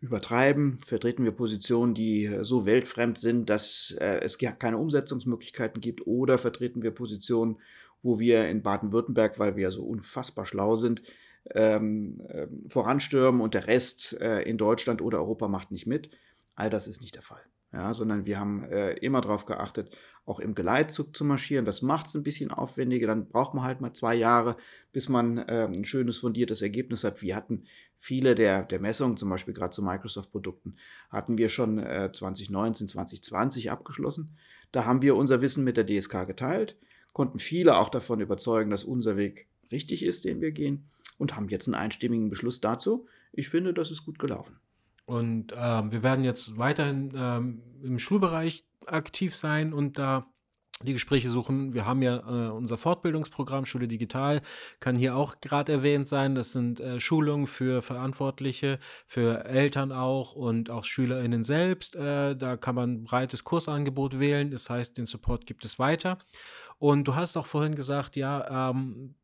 übertreiben, vertreten wir Positionen, die äh, so weltfremd sind, dass es keine Umsetzungsmöglichkeiten gibt, oder vertreten wir Positionen, wo wir in Baden-Württemberg, weil wir so unfassbar schlau sind, ähm, äh, voranstürmen und der Rest äh, in Deutschland oder Europa macht nicht mit. All das ist nicht der Fall. Ja, sondern wir haben äh, immer darauf geachtet, auch im Geleitzug zu marschieren. Das macht es ein bisschen aufwendiger. Dann braucht man halt mal zwei Jahre, bis man äh, ein schönes, fundiertes Ergebnis hat. Wir hatten viele der, der Messungen, zum Beispiel gerade zu Microsoft-Produkten, hatten wir schon äh, 2019, 2020 abgeschlossen. Da haben wir unser Wissen mit der DSK geteilt konnten viele auch davon überzeugen, dass unser Weg richtig ist, den wir gehen und haben jetzt einen einstimmigen Beschluss dazu. Ich finde, das ist gut gelaufen. Und äh, wir werden jetzt weiterhin ähm, im Schulbereich aktiv sein und da die Gespräche suchen. Wir haben ja äh, unser Fortbildungsprogramm Schule Digital, kann hier auch gerade erwähnt sein. Das sind äh, Schulungen für Verantwortliche, für Eltern auch und auch SchülerInnen selbst. Äh, da kann man ein breites Kursangebot wählen. Das heißt, den Support gibt es weiter. Und du hast auch vorhin gesagt, ja, ähm,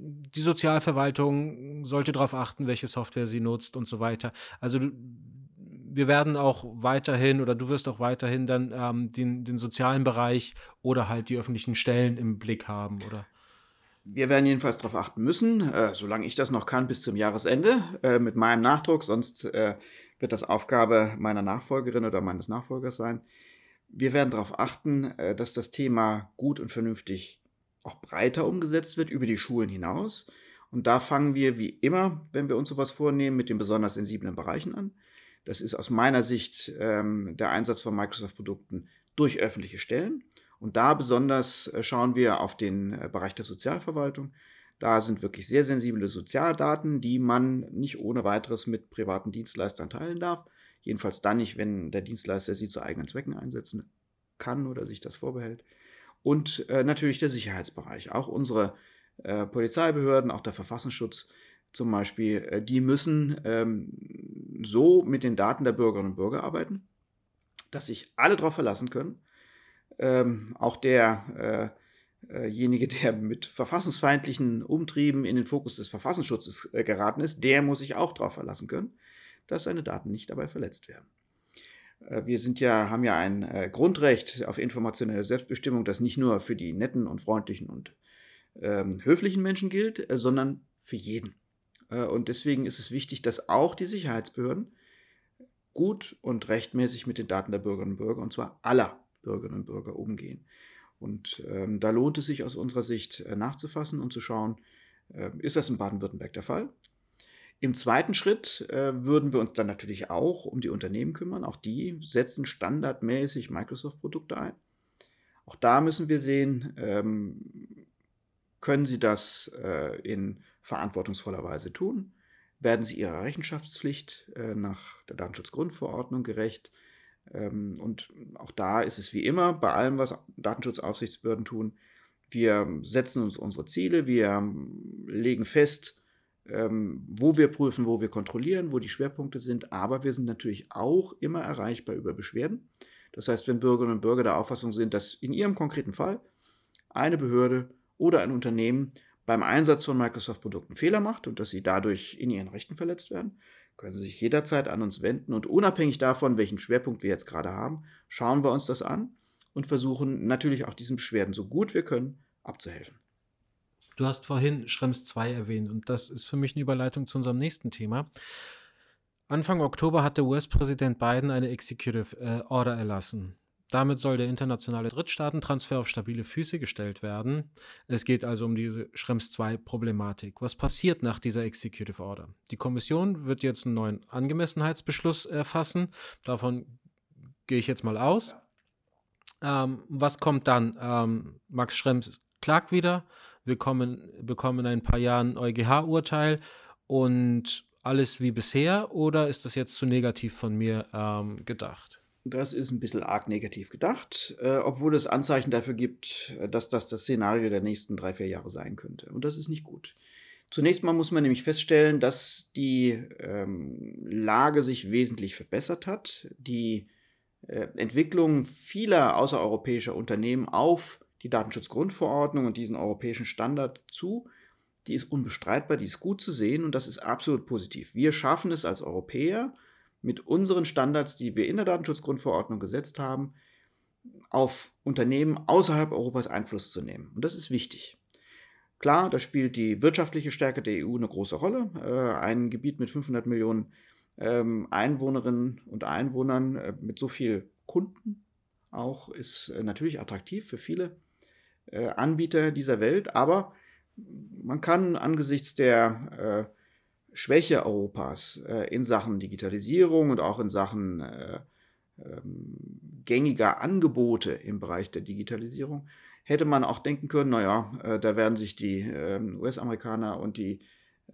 die Sozialverwaltung sollte darauf achten, welche Software sie nutzt und so weiter. Also du, wir werden auch weiterhin oder du wirst auch weiterhin dann ähm, den, den sozialen Bereich oder halt die öffentlichen Stellen im Blick haben, oder? Wir werden jedenfalls darauf achten müssen, äh, solange ich das noch kann, bis zum Jahresende äh, mit meinem Nachdruck. Sonst äh, wird das Aufgabe meiner Nachfolgerin oder meines Nachfolgers sein. Wir werden darauf achten, äh, dass das Thema gut und vernünftig auch breiter umgesetzt wird, über die Schulen hinaus. Und da fangen wir wie immer, wenn wir uns sowas vornehmen, mit den besonders sensiblen Bereichen an. Das ist aus meiner Sicht ähm, der Einsatz von Microsoft-Produkten durch öffentliche Stellen. Und da besonders äh, schauen wir auf den äh, Bereich der Sozialverwaltung. Da sind wirklich sehr sensible Sozialdaten, die man nicht ohne weiteres mit privaten Dienstleistern teilen darf. Jedenfalls dann nicht, wenn der Dienstleister sie zu eigenen Zwecken einsetzen kann oder sich das vorbehält. Und äh, natürlich der Sicherheitsbereich. Auch unsere äh, Polizeibehörden, auch der Verfassungsschutz zum Beispiel, äh, die müssen ähm, so mit den Daten der Bürgerinnen und Bürger arbeiten, dass sich alle darauf verlassen können. Ähm, auch der derjenige, der mit verfassungsfeindlichen Umtrieben in den Fokus des Verfassungsschutzes äh, geraten ist, der muss sich auch darauf verlassen können, dass seine Daten nicht dabei verletzt werden. Äh, wir sind ja, haben ja ein äh, Grundrecht auf informationelle Selbstbestimmung, das nicht nur für die netten und freundlichen und ähm, höflichen Menschen gilt, äh, sondern für jeden. Äh, und deswegen ist es wichtig, dass auch die Sicherheitsbehörden gut und rechtmäßig mit den Daten der Bürgerinnen und Bürger, und zwar aller Bürgerinnen und Bürger, umgehen. Und ähm, da lohnt es sich aus unserer Sicht äh, nachzufassen und zu schauen, äh, ist das in Baden-Württemberg der Fall? Im zweiten Schritt äh, würden wir uns dann natürlich auch um die Unternehmen kümmern. Auch die setzen standardmäßig Microsoft-Produkte ein. Auch da müssen wir sehen, ähm, können sie das äh, in verantwortungsvoller Weise tun? Werden sie ihrer Rechenschaftspflicht äh, nach der Datenschutzgrundverordnung gerecht? Ähm, und auch da ist es wie immer bei allem, was Datenschutzaufsichtsbehörden tun. Wir setzen uns unsere Ziele, wir legen fest, ähm, wo wir prüfen, wo wir kontrollieren, wo die Schwerpunkte sind, aber wir sind natürlich auch immer erreichbar über Beschwerden. Das heißt, wenn Bürgerinnen und Bürger der Auffassung sind, dass in ihrem konkreten Fall eine Behörde oder ein Unternehmen beim Einsatz von Microsoft-Produkten Fehler macht und dass sie dadurch in ihren Rechten verletzt werden, können Sie sich jederzeit an uns wenden und unabhängig davon, welchen Schwerpunkt wir jetzt gerade haben, schauen wir uns das an und versuchen natürlich auch diesen Beschwerden so gut wir können abzuhelfen. Du hast vorhin Schrems 2 erwähnt und das ist für mich eine Überleitung zu unserem nächsten Thema. Anfang Oktober hat der US-Präsident Biden eine Executive äh, Order erlassen. Damit soll der internationale Drittstaatentransfer auf stabile Füße gestellt werden. Es geht also um diese Schrems 2 Problematik. Was passiert nach dieser Executive Order? Die Kommission wird jetzt einen neuen Angemessenheitsbeschluss erfassen. Davon gehe ich jetzt mal aus. Ähm, was kommt dann? Ähm, Max Schrems klagt wieder. Wir kommen, bekommen in ein paar Jahren EuGH-Urteil und alles wie bisher oder ist das jetzt zu negativ von mir ähm, gedacht? Das ist ein bisschen arg negativ gedacht, äh, obwohl es Anzeichen dafür gibt, äh, dass das das Szenario der nächsten drei, vier Jahre sein könnte. Und das ist nicht gut. Zunächst mal muss man nämlich feststellen, dass die ähm, Lage sich wesentlich verbessert hat. Die äh, Entwicklung vieler außereuropäischer Unternehmen auf die Datenschutzgrundverordnung und diesen europäischen Standard zu, die ist unbestreitbar, die ist gut zu sehen und das ist absolut positiv. Wir schaffen es als Europäer, mit unseren Standards, die wir in der Datenschutzgrundverordnung gesetzt haben, auf Unternehmen außerhalb Europas Einfluss zu nehmen. Und das ist wichtig. Klar, da spielt die wirtschaftliche Stärke der EU eine große Rolle. Äh, ein Gebiet mit 500 Millionen ähm, Einwohnerinnen und Einwohnern, äh, mit so viel Kunden auch, ist äh, natürlich attraktiv für viele Anbieter dieser Welt. Aber man kann angesichts der Schwäche Europas äh, in Sachen Digitalisierung und auch in Sachen äh, ähm, gängiger Angebote im Bereich der Digitalisierung, hätte man auch denken können, naja, äh, da werden sich die ähm, US-Amerikaner und die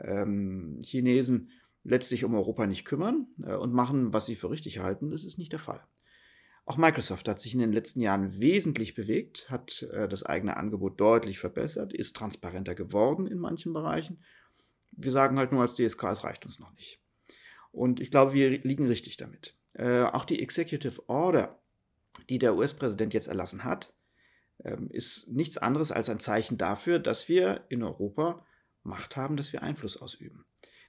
ähm, Chinesen letztlich um Europa nicht kümmern äh, und machen, was sie für richtig halten. Das ist nicht der Fall. Auch Microsoft hat sich in den letzten Jahren wesentlich bewegt, hat äh, das eigene Angebot deutlich verbessert, ist transparenter geworden in manchen Bereichen wir sagen halt nur als DSK, es reicht uns noch nicht. Und ich glaube, wir liegen richtig damit. Äh, auch die Executive Order, die der US-Präsident jetzt erlassen hat, äh, ist nichts anderes als ein Zeichen dafür, dass wir in Europa Macht haben, dass wir Einfluss ausüben.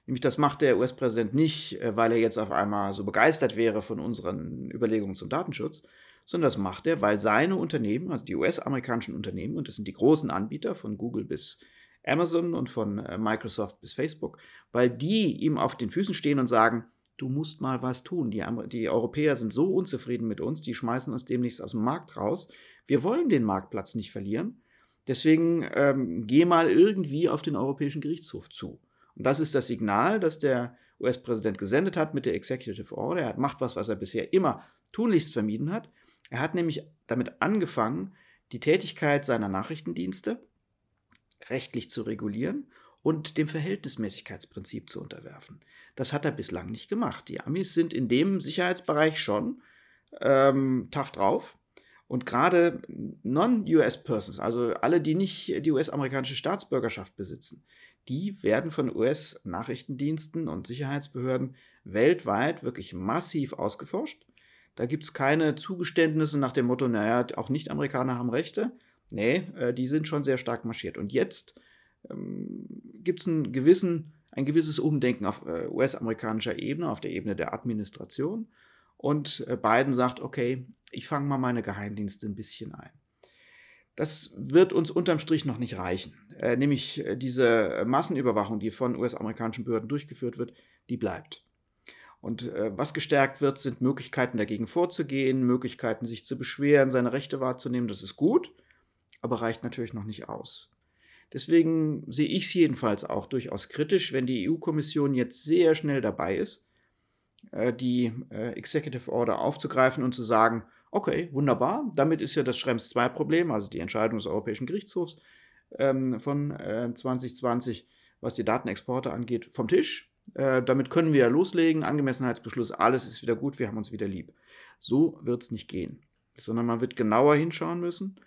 Nämlich das macht der US-Präsident nicht, äh, weil er jetzt auf einmal so begeistert wäre von unseren Überlegungen zum Datenschutz, sondern das macht er, weil seine Unternehmen, also die US-amerikanischen Unternehmen, und das sind die großen Anbieter von Google bis Amazon und von äh, Microsoft bis Facebook, weil die ihm auf den Füßen stehen und sagen, du musst mal was tun. Die, die Europäer sind so unzufrieden mit uns, die schmeißen uns demnächst aus dem Markt raus. Wir wollen den Marktplatz nicht verlieren. Deswegen ähm, geh mal irgendwie auf den Europäischen Gerichtshof zu. Und das ist das Signal, das der US-Präsident gesendet hat mit der Executive Order. Er hat macht was, was er bisher immer tunlichst vermieden hat. Er hat nämlich damit angefangen, die Tätigkeit seiner Nachrichtendienste rechtlich zu regulieren und dem Verhältnismäßigkeitsprinzip zu unterwerfen. Das hat er bislang nicht gemacht. Die Amis sind in dem Sicherheitsbereich schon ähm, tough drauf. Und gerade Non-US-Persons, also alle, die nicht die US-amerikanische Staatsbürgerschaft besitzen, die werden von US-Nachrichtendiensten und Sicherheitsbehörden weltweit wirklich massiv ausgeforscht. Da gibt es keine Zugeständnisse nach dem Motto, naja, auch Nicht-Amerikaner haben Rechte. Nee, äh, die sind schon sehr stark marschiert. Und jetzt ähm, gibt es gewissen, ein gewisses Umdenken auf äh, US-amerikanischer Ebene, auf der Ebene der Administration. Und äh, Biden sagt, okay, ich fange mal meine Geheimdienste ein bisschen ein. Das wird uns unterm Strich noch nicht reichen. Äh, nämlich diese Massenüberwachung, die von US-amerikanischen Behörden durchgeführt wird, die bleibt. Und was gestärkt wird, sind Möglichkeiten dagegen vorzugehen, Möglichkeiten sich zu beschweren, seine Rechte wahrzunehmen. Das ist gut, aber reicht natürlich noch nicht aus. Deswegen sehe ich es jedenfalls auch durchaus kritisch, wenn die EU-Kommission jetzt sehr schnell dabei ist, äh, die äh, Executive Order aufzugreifen und zu sagen, okay, wunderbar, damit ist ja das Schrems 2 Problem, also die Entscheidung des Europäischen Gerichtshofs ähm, von äh, 2020, was die Datenexporte angeht, vom Tisch. Äh, damit können wir loslegen, Angemessenheitsbeschluss, alles ist wieder gut, wir haben uns wieder lieb. So wird es nicht gehen, sondern man wird genauer hinschauen müssen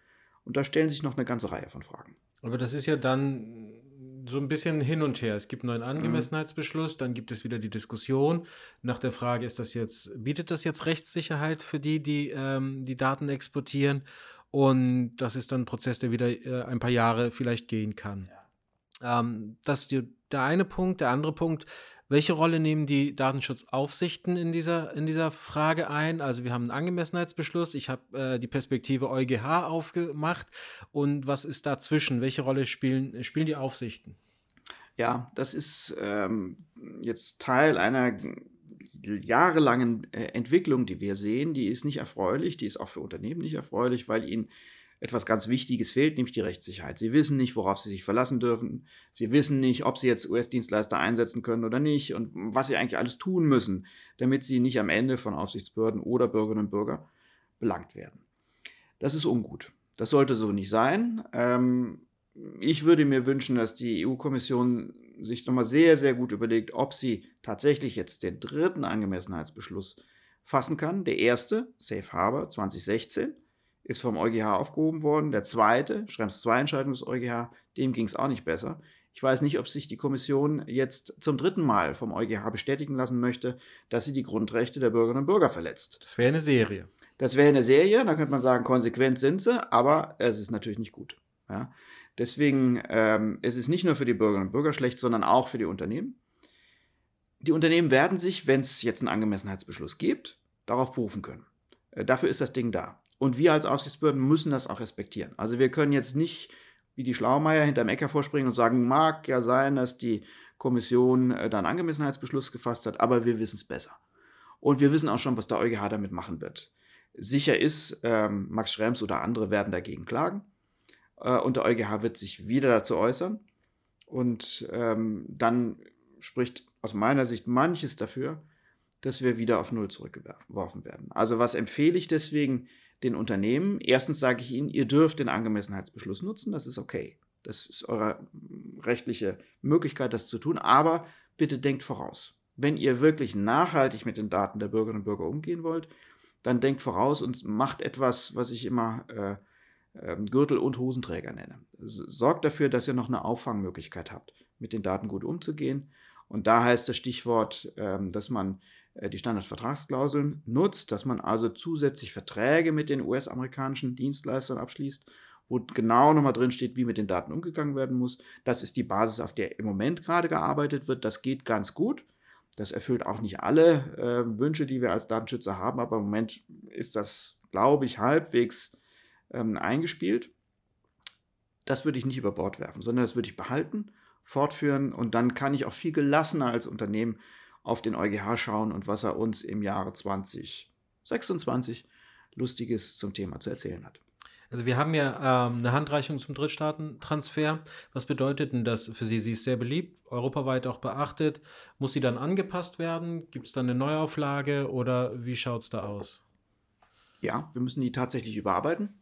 und da stellen sich noch eine ganze Reihe von Fragen. Aber das ist ja dann so ein bisschen hin und her. Es gibt einen neuen mhm. Angemessenheitsbeschluss, dann gibt es wieder die Diskussion nach der Frage, ist das jetzt, bietet das jetzt Rechtssicherheit für die, die ähm, die Daten exportieren? Und das ist dann ein Prozess, der wieder äh, ein paar Jahre vielleicht gehen kann. Ja. Ähm, das ist der eine Punkt. Der andere Punkt, welche Rolle nehmen die Datenschutzaufsichten in dieser, in dieser Frage ein? Also wir haben einen Angemessenheitsbeschluss, ich habe äh, die Perspektive EuGH aufgemacht und was ist dazwischen? Welche Rolle spielen, spielen die Aufsichten? Ja, das ist ähm, jetzt Teil einer jahrelangen äh, Entwicklung, die wir sehen. Die ist nicht erfreulich, die ist auch für Unternehmen nicht erfreulich, weil ihnen etwas ganz Wichtiges fehlt, nämlich die Rechtssicherheit. Sie wissen nicht, worauf sie sich verlassen dürfen. Sie wissen nicht, ob sie jetzt US-Dienstleister einsetzen können oder nicht und was sie eigentlich alles tun müssen, damit sie nicht am Ende von Aufsichtsbehörden oder Bürgerinnen und Bürgern belangt werden. Das ist ungut. Das sollte so nicht sein. Ähm, ich würde mir wünschen, dass die EU-Kommission sich nochmal sehr, sehr gut überlegt, ob sie tatsächlich jetzt den dritten Angemessenheitsbeschluss fassen kann. Der erste, Safe Harbor 2016, ist vom EuGH aufgehoben worden. Der zweite, Schrems 2 Entscheidung des EuGH, dem ging es auch nicht besser. Ich weiß nicht, ob sich die Kommission jetzt zum dritten Mal vom EuGH bestätigen lassen möchte, dass sie die Grundrechte der Bürgerinnen und Bürger verletzt. Das wäre eine Serie. Das wäre eine Serie, da könnte man sagen, konsequent sind sie, aber es ist natürlich nicht gut. Ja? Deswegen ähm, es ist es nicht nur für die Bürgerinnen und Bürger schlecht, sondern auch für die Unternehmen. Die Unternehmen werden sich, wenn es jetzt einen Angemessenheitsbeschluss gibt, darauf berufen können. Äh, dafür ist das Ding da. Und wir als Aufsichtsbehörden müssen das auch respektieren. Also wir können jetzt nicht wie die Schlaumeier hinterm Ecker vorspringen und sagen, mag ja sein, dass die Kommission äh, dann Angemessenheitsbeschluss gefasst hat, aber wir wissen es besser. Und wir wissen auch schon, was der EuGH damit machen wird. Sicher ist, ähm, Max Schrems oder andere werden dagegen klagen. Äh, und der EuGH wird sich wieder dazu äußern. Und ähm, dann spricht aus meiner Sicht manches dafür, dass wir wieder auf Null zurückgeworfen werden. Also was empfehle ich deswegen? den Unternehmen. Erstens sage ich Ihnen, ihr dürft den Angemessenheitsbeschluss nutzen, das ist okay. Das ist eure rechtliche Möglichkeit, das zu tun, aber bitte denkt voraus. Wenn ihr wirklich nachhaltig mit den Daten der Bürgerinnen und Bürger umgehen wollt, dann denkt voraus und macht etwas, was ich immer äh, äh, Gürtel- und Hosenträger nenne. Sorgt dafür, dass ihr noch eine Auffangmöglichkeit habt, mit den Daten gut umzugehen. Und da heißt das Stichwort, äh, dass man die Standardvertragsklauseln nutzt, dass man also zusätzlich Verträge mit den US-amerikanischen Dienstleistern abschließt, wo genau nochmal drin steht, wie mit den Daten umgegangen werden muss. Das ist die Basis, auf der im Moment gerade gearbeitet wird. Das geht ganz gut. Das erfüllt auch nicht alle äh, Wünsche, die wir als Datenschützer haben, aber im Moment ist das, glaube ich, halbwegs ähm, eingespielt. Das würde ich nicht über Bord werfen, sondern das würde ich behalten, fortführen und dann kann ich auch viel gelassener als Unternehmen auf den EuGH schauen und was er uns im Jahre 2026 Lustiges zum Thema zu erzählen hat. Also wir haben ja ähm, eine Handreichung zum Drittstaatentransfer. Was bedeutet denn das für Sie? Sie ist sehr beliebt, europaweit auch beachtet. Muss sie dann angepasst werden? Gibt es dann eine Neuauflage oder wie schaut es da aus? Ja, wir müssen die tatsächlich überarbeiten.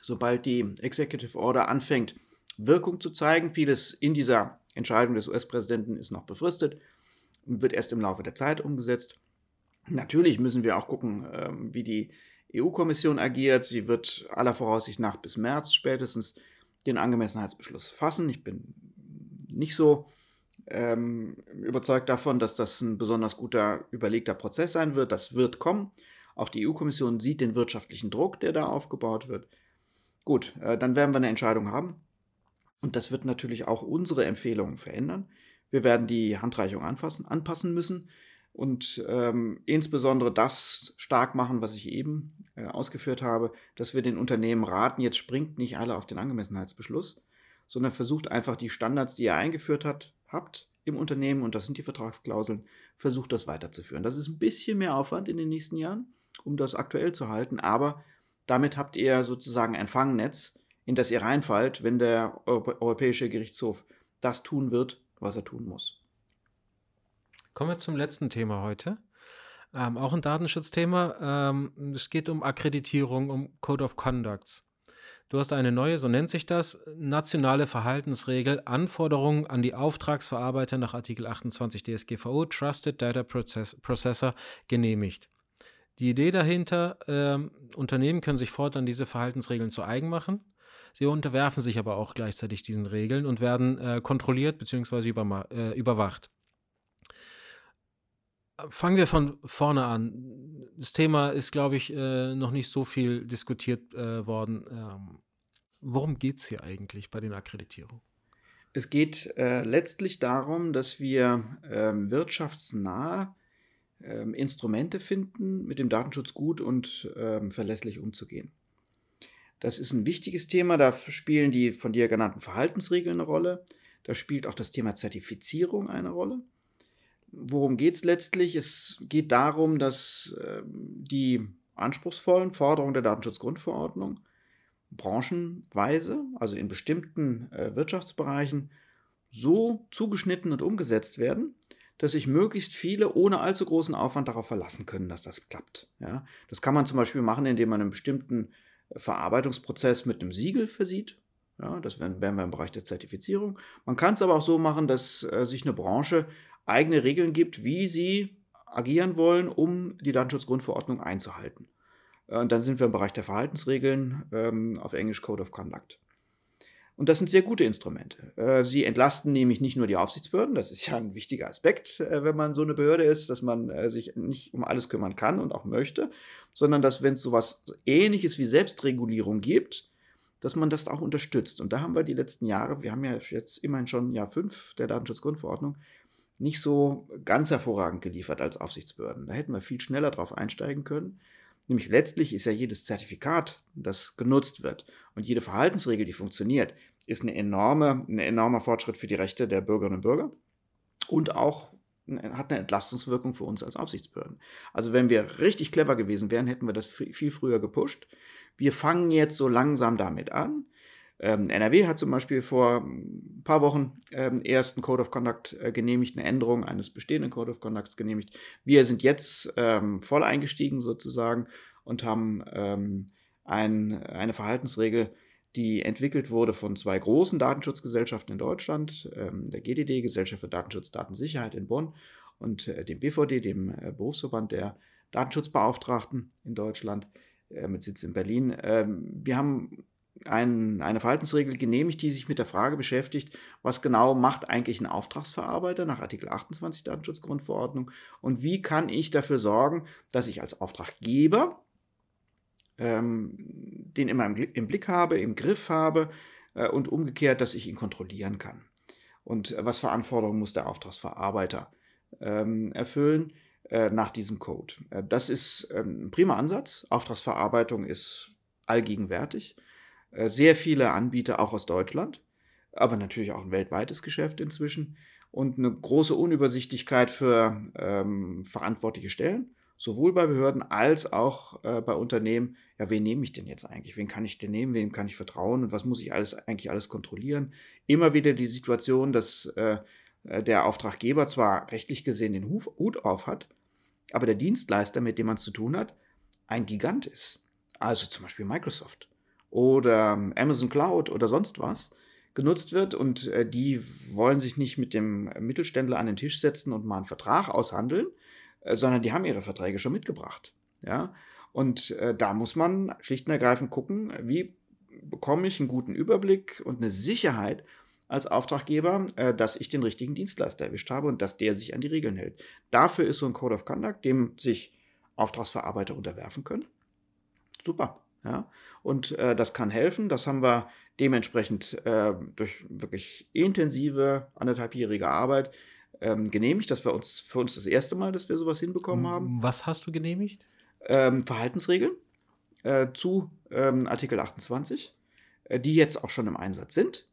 Sobald die Executive Order anfängt, Wirkung zu zeigen, vieles in dieser Entscheidung des US-Präsidenten ist noch befristet, wird erst im Laufe der Zeit umgesetzt. Natürlich müssen wir auch gucken, ähm, wie die EU-Kommission agiert. Sie wird aller Voraussicht nach bis März spätestens den Angemessenheitsbeschluss fassen. Ich bin nicht so ähm, überzeugt davon, dass das ein besonders guter, überlegter Prozess sein wird. Das wird kommen. Auch die EU-Kommission sieht den wirtschaftlichen Druck, der da aufgebaut wird. Gut, äh, dann werden wir eine Entscheidung haben. Und das wird natürlich auch unsere Empfehlungen verändern. Wir werden die Handreichung anfassen, anpassen müssen und ähm, insbesondere das stark machen, was ich eben äh, ausgeführt habe, dass wir den Unternehmen raten, jetzt springt nicht alle auf den Angemessenheitsbeschluss, sondern versucht einfach die Standards, die ihr eingeführt hat, habt im Unternehmen, und das sind die Vertragsklauseln, versucht das weiterzuführen. Das ist ein bisschen mehr Aufwand in den nächsten Jahren, um das aktuell zu halten, aber damit habt ihr sozusagen ein Fangnetz, in das ihr reinfallt, wenn der Europäische Gerichtshof das tun wird, was er tun muss. Kommen wir zum letzten Thema heute. Ähm, auch ein Datenschutzthema. Ähm, es geht um Akkreditierung, um Code of Conducts. Du hast eine neue, so nennt sich das, nationale Verhaltensregel, Anforderungen an die Auftragsverarbeiter nach Artikel 28 DSGVO, Trusted Data Process Processor, genehmigt. Die Idee dahinter, ähm, Unternehmen können sich fortan diese Verhaltensregeln zu eigen machen. Sie unterwerfen sich aber auch gleichzeitig diesen Regeln und werden äh, kontrolliert bzw. Äh, überwacht. Fangen wir von vorne an. Das Thema ist, glaube ich, äh, noch nicht so viel diskutiert äh, worden. Ähm, worum geht es hier eigentlich bei den Akkreditierungen? Es geht äh, letztlich darum, dass wir ähm, wirtschaftsnah ähm, Instrumente finden, mit dem Datenschutz gut und ähm, verlässlich umzugehen. Das ist ein wichtiges Thema. Da spielen die von dir genannten Verhaltensregeln eine Rolle. Da spielt auch das Thema Zertifizierung eine Rolle. Worum geht es letztlich? Es geht darum, dass äh, die anspruchsvollen Forderungen der Datenschutzgrundverordnung branchenweise, also in bestimmten äh, Wirtschaftsbereichen, so zugeschnitten und umgesetzt werden, dass sich möglichst viele ohne allzu großen Aufwand darauf verlassen können, dass das klappt. Ja? Das kann man zum Beispiel machen, indem man einen bestimmten Verarbeitungsprozess mit einem Siegel versieht. Ja, das wären, wir im Bereich der Zertifizierung. Man kann es aber auch so machen, dass äh, sich eine Branche eigene Regeln gibt, wie sie agieren wollen, um die Datenschutzgrundverordnung einzuhalten. Äh, und dann sind wir im Bereich der Verhaltensregeln, ähm, auf Englisch Code of Conduct. Und das sind sehr gute Instrumente. Äh, sie entlasten nämlich nicht nur die Aufsichtsbehörden, das ist ja ein wichtiger Aspekt, äh, wenn man so eine Behörde ist, dass man äh, sich nicht um alles kümmern kann und auch möchte, sondern dass, wenn es so etwas Ähnliches wie Selbstregulierung gibt, dass man das auch unterstützt. Und da haben wir die letzten Jahre, wir haben ja jetzt immerhin schon Jahr 5 der Datenschutzgrundverordnung, nicht so ganz hervorragend geliefert als Aufsichtsbehörden. Da hätten wir viel schneller drauf einsteigen können. Nämlich letztlich ist ja jedes Zertifikat, das genutzt wird und jede Verhaltensregel, die funktioniert, ist eine enorme, ein enormer Fortschritt für die Rechte der Bürgerinnen und Bürger und auch hat eine Entlastungswirkung für uns als Aufsichtsbehörden. Also wenn wir richtig clever gewesen wären, hätten wir das viel früher gepusht. Wir fangen jetzt so langsam damit an. Ähm, NRW hat zum Beispiel vor ein paar Wochen ähm, erst einen Code of Conduct äh, genehmigt, eine Änderung eines bestehenden Code of Conducts genehmigt. Wir sind jetzt ähm, voll eingestiegen sozusagen und haben ein, eine Verhaltensregel, die entwickelt wurde von zwei großen Datenschutzgesellschaften in Deutschland, ähm, der GDD, Gesellschaft für Datenschutz, Datensicherheit in Bonn und äh, dem BVD, dem äh, Berufsverband der Datenschutzbeauftragten in Deutschland äh, mit Sitz in Berlin. Ähm, wir haben ein, eine Verhaltensregel genehmigt, die sich mit der Frage beschäftigt, was genau macht eigentlich ein Auftragsverarbeiter nach Artikel 28 Datenschutzgrundverordnung und wie kann ich dafür sorgen, dass ich als Auftraggeber ähm, den immer im, im, Blick habe, im Griff habe äh, und umgekehrt, dass ich ihn kontrollieren kann. Und äh, was für Anforderungen muss der Auftragsverarbeiter ähm, erfüllen äh, nach diesem Code? Äh, das ist ähm, ein prima Ansatz. Auftragsverarbeitung ist allgegenwärtig. Äh, sehr viele Anbieter auch aus Deutschland, aber natürlich auch ein weltweites Geschäft inzwischen und eine große Unübersichtlichkeit für ähm, verantwortliche Stellen, sowohl bei Behörden als auch äh, bei Unternehmen. Ja, wen nehme ich denn jetzt eigentlich? Wen kann ich denn nehmen? Wem kann ich vertrauen? Und was muss ich alles eigentlich alles kontrollieren? Immer wieder die Situation, dass äh, äh der Auftraggeber zwar rechtlich gesehen den Hut auf hat, aber der Dienstleister, mit dem man zu tun hat, ein Gigant ist. Also zum Beispiel Microsoft oder ähm, Amazon Cloud oder sonst was genutzt wird und äh, die wollen sich nicht mit dem Mittelständler an den Tisch setzen und mal einen Vertrag aushandeln, sondern die haben ihre Verträge schon mitgebracht. Ja? Und äh, da muss man schlicht und ergreifend gucken, wie bekomme ich einen guten Überblick und eine Sicherheit als Auftraggeber, äh, dass ich den richtigen Dienstleister erwischt habe und dass der sich an die Regeln hält. Dafür ist so ein Code of Conduct, dem sich Auftragsverarbeiter unterwerfen können. Super. Ja? Und äh, das kann helfen. Das haben wir dementsprechend äh, durch wirklich intensive anderthalbjährige Arbeit ähm, genehmigt. Das war uns für uns das erste Mal, dass wir sowas hinbekommen haben. Was hast du genehmigt? Ähm, Verhaltensregeln äh, zu ähm, Artikel 28, äh, die jetzt auch schon im Einsatz sind,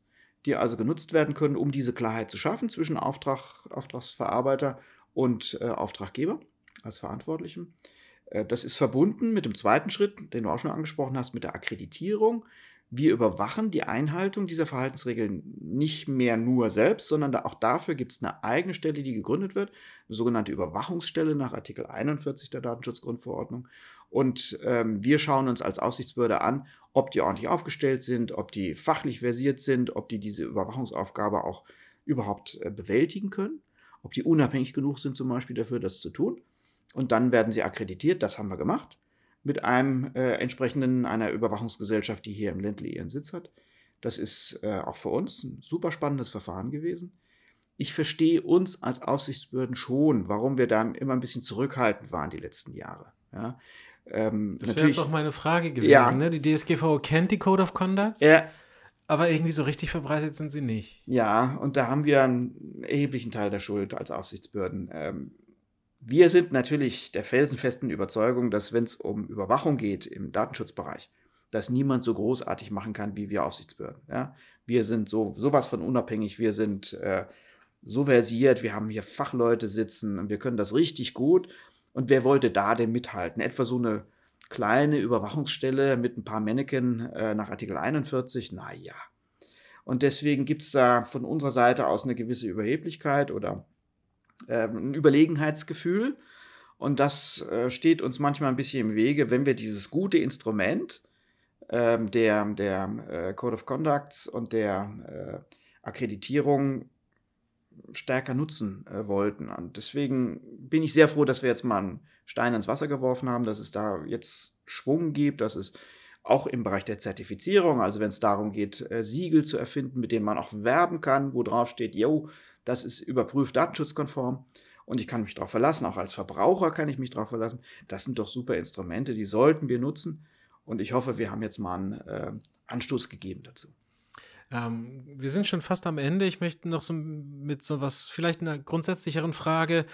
die also genutzt werden können, um diese Klarheit zu schaffen zwischen Auftrag, Auftragsverarbeiter und äh, Auftraggeber als Verantwortlichem. Äh, das ist verbunden mit dem zweiten Schritt, den du auch schon angesprochen hast, mit der Akkreditierung. Wir überwachen die Einhaltung dieser Verhaltensregeln nicht mehr nur selbst, sondern auch dafür gibt es eine eigene Stelle, die gegründet wird, eine sogenannte Überwachungsstelle nach Artikel 41 der Datenschutzgrundverordnung. Und ähm, wir schauen uns als Aufsichtsbehörde an, ob die ordentlich aufgestellt sind, ob die fachlich versiert sind, ob die diese Überwachungsaufgabe auch überhaupt äh, bewältigen können, ob die unabhängig genug sind zum Beispiel dafür, das zu tun. Und dann werden sie akkreditiert, das haben wir gemacht, mit einem äh, entsprechenden, einer Überwachungsgesellschaft, die hier im Ländle ihren Sitz hat. Das ist äh, auch für uns ein super spannendes Verfahren gewesen. Ich verstehe uns als Aufsichtsbehörden schon, warum wir da immer ein bisschen zurückhaltend waren die letzten Jahre. Ja, ähm, das wäre jetzt auch meine Frage gewesen. Ja. Ne? Die DSGVO kennt die Code of Conduct, ja. aber irgendwie so richtig verbreitet sind sie nicht. Ja, und da haben wir einen erheblichen Teil der Schuld als Aufsichtsbehörden. Ähm, wir sind natürlich der felsenfesten Überzeugung, dass wenn es um Überwachung geht im Datenschutzbereich, dass niemand so großartig machen kann wie wir Aufsichtsbehörden. Ja? Wir sind so sowas von unabhängig, wir sind äh, so versiert, wir haben hier Fachleute sitzen und wir können das richtig gut. Und wer wollte da denn mithalten? Etwa so eine kleine Überwachungsstelle mit ein paar Mannequin äh, nach Artikel 41? Naja. Und deswegen gibt es da von unserer Seite aus eine gewisse Überheblichkeit oder ähm, ein Überlegenheitsgefühl. Und das äh, steht uns manchmal ein bisschen im Wege, wenn wir dieses gute Instrument ähm, der, der äh, Code of Conducts und der äh, Akkreditierung stärker nutzen äh, wollten. Und deswegen bin ich sehr froh, dass wir jetzt mal einen Stein ins Wasser geworfen haben, dass es da jetzt Schwung gibt, dass es auch im Bereich der Zertifizierung, also wenn es darum geht, äh, Siegel zu erfinden, mit denen man auch werben kann, wo drauf steht, yo, das ist überprüft datenschutzkonform und ich kann mich darauf verlassen, auch als Verbraucher kann ich mich darauf verlassen. Das sind doch super Instrumente, die sollten wir nutzen und ich hoffe, wir haben jetzt mal einen äh, Anstoß gegeben dazu. Ähm, wir sind schon fast am Ende. Ich möchte noch so mit so was, vielleicht einer grundsätzlicheren Frage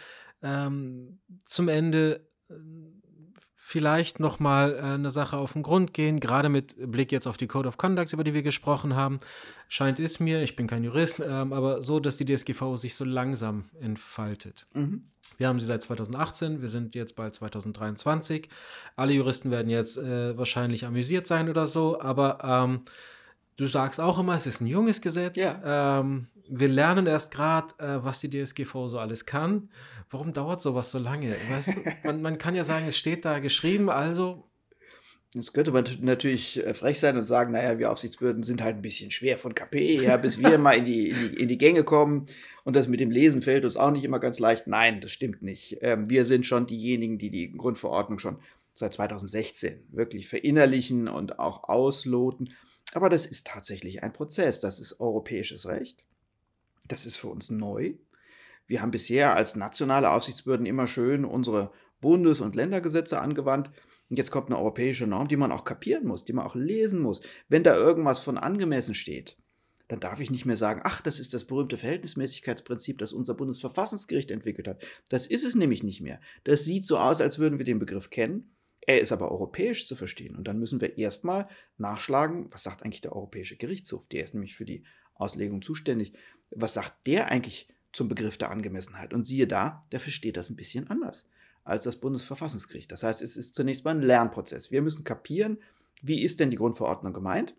ähm, zum Ende äh, vielleicht nochmal äh, eine Sache auf den Grund gehen, gerade mit Blick jetzt auf die Code of Conduct, über die wir gesprochen haben, scheint es mir, ich bin kein Jurist, ähm, aber so, dass die DSGVO sich so langsam entfaltet. Mhm. Wir haben sie seit 2018, wir sind jetzt bald 2023. Alle Juristen werden jetzt äh, wahrscheinlich amüsiert sein oder so, aber ähm, du sagst auch immer, es ist ein junges Gesetz. Ja. Ähm, wir lernen erst gerade, äh, was die DSGVO so alles kann. Warum dauert sowas so lange? Weißt man, man kann ja sagen, es steht da geschrieben, also Jetzt könnte man natürlich äh, frech sein und sagen, naja, wir Aufsichtsbehörden sind halt ein bisschen schwer von KP, ja, bis wir mal in die, in, die, in die Gänge kommen. Und das mit dem Lesen fällt uns auch nicht immer ganz leicht. Nein, das stimmt nicht. Ähm, wir sind schon diejenigen, die die Grundverordnung schon seit 2016 wirklich verinnerlichen und auch ausloten. Aber das ist tatsächlich ein Prozess. Das ist europäisches Recht. Das ist für uns neu. Wir haben bisher als nationale Aufsichtsbehörden immer schön unsere Bundes- und Ländergesetze angewandt. Und jetzt kommt eine europäische Norm, die man auch kapieren muss, die man auch lesen muss. Wenn da irgendwas von angemessen steht, dann darf ich nicht mehr sagen, ach, das ist das berühmte Verhältnismäßigkeitsprinzip, das unser Bundesverfassungsgericht entwickelt hat. Das ist es nämlich nicht mehr. Das sieht so aus, als würden wir den Begriff kennen. Er ist aber europäisch zu verstehen. Und dann müssen wir erstmal nachschlagen, was sagt eigentlich der Europäische Gerichtshof? Der ist nämlich für die Auslegung zuständig was sagt der eigentlich zum Begriff der Angemessenheit? Und siehe da, der versteht das ein bisschen anders als das Bundesverfassungsgericht. Das heißt, es ist zunächst mal ein Lernprozess. Wir müssen kapieren, wie ist denn die Grundverordnung gemeint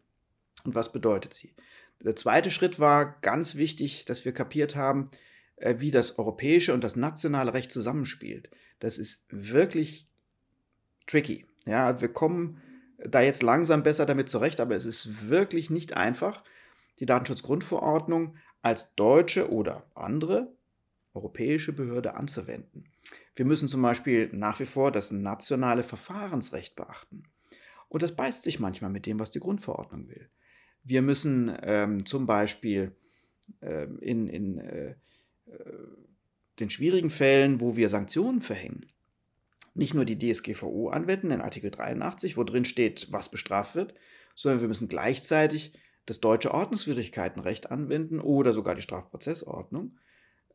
und was bedeutet sie. Der zweite Schritt war ganz wichtig, dass wir kapiert haben, äh, wie das europäische und das nationale Recht zusammenspielt. Das ist wirklich tricky. Ja, wir kommen da jetzt langsam besser damit zurecht, aber es ist wirklich nicht einfach. Die Datenschutzgrundverordnung als deutsche oder andere europäische Behörde anzuwenden. Wir müssen zum Beispiel nach wie vor das nationale Verfahrensrecht beachten. Und das beißt sich manchmal mit dem, was die Grundverordnung will. Wir müssen ähm, zum Beispiel ähm, in, in äh, äh den schwierigen Fällen, wo wir Sanktionen verhängen, nicht nur die DSGVO anwenden, in Artikel 83, wo drin steht, was bestraft wird, sondern wir müssen gleichzeitig das deutsche Ordnungswidrigkeitenrecht anwenden oder sogar die Strafprozessordnung.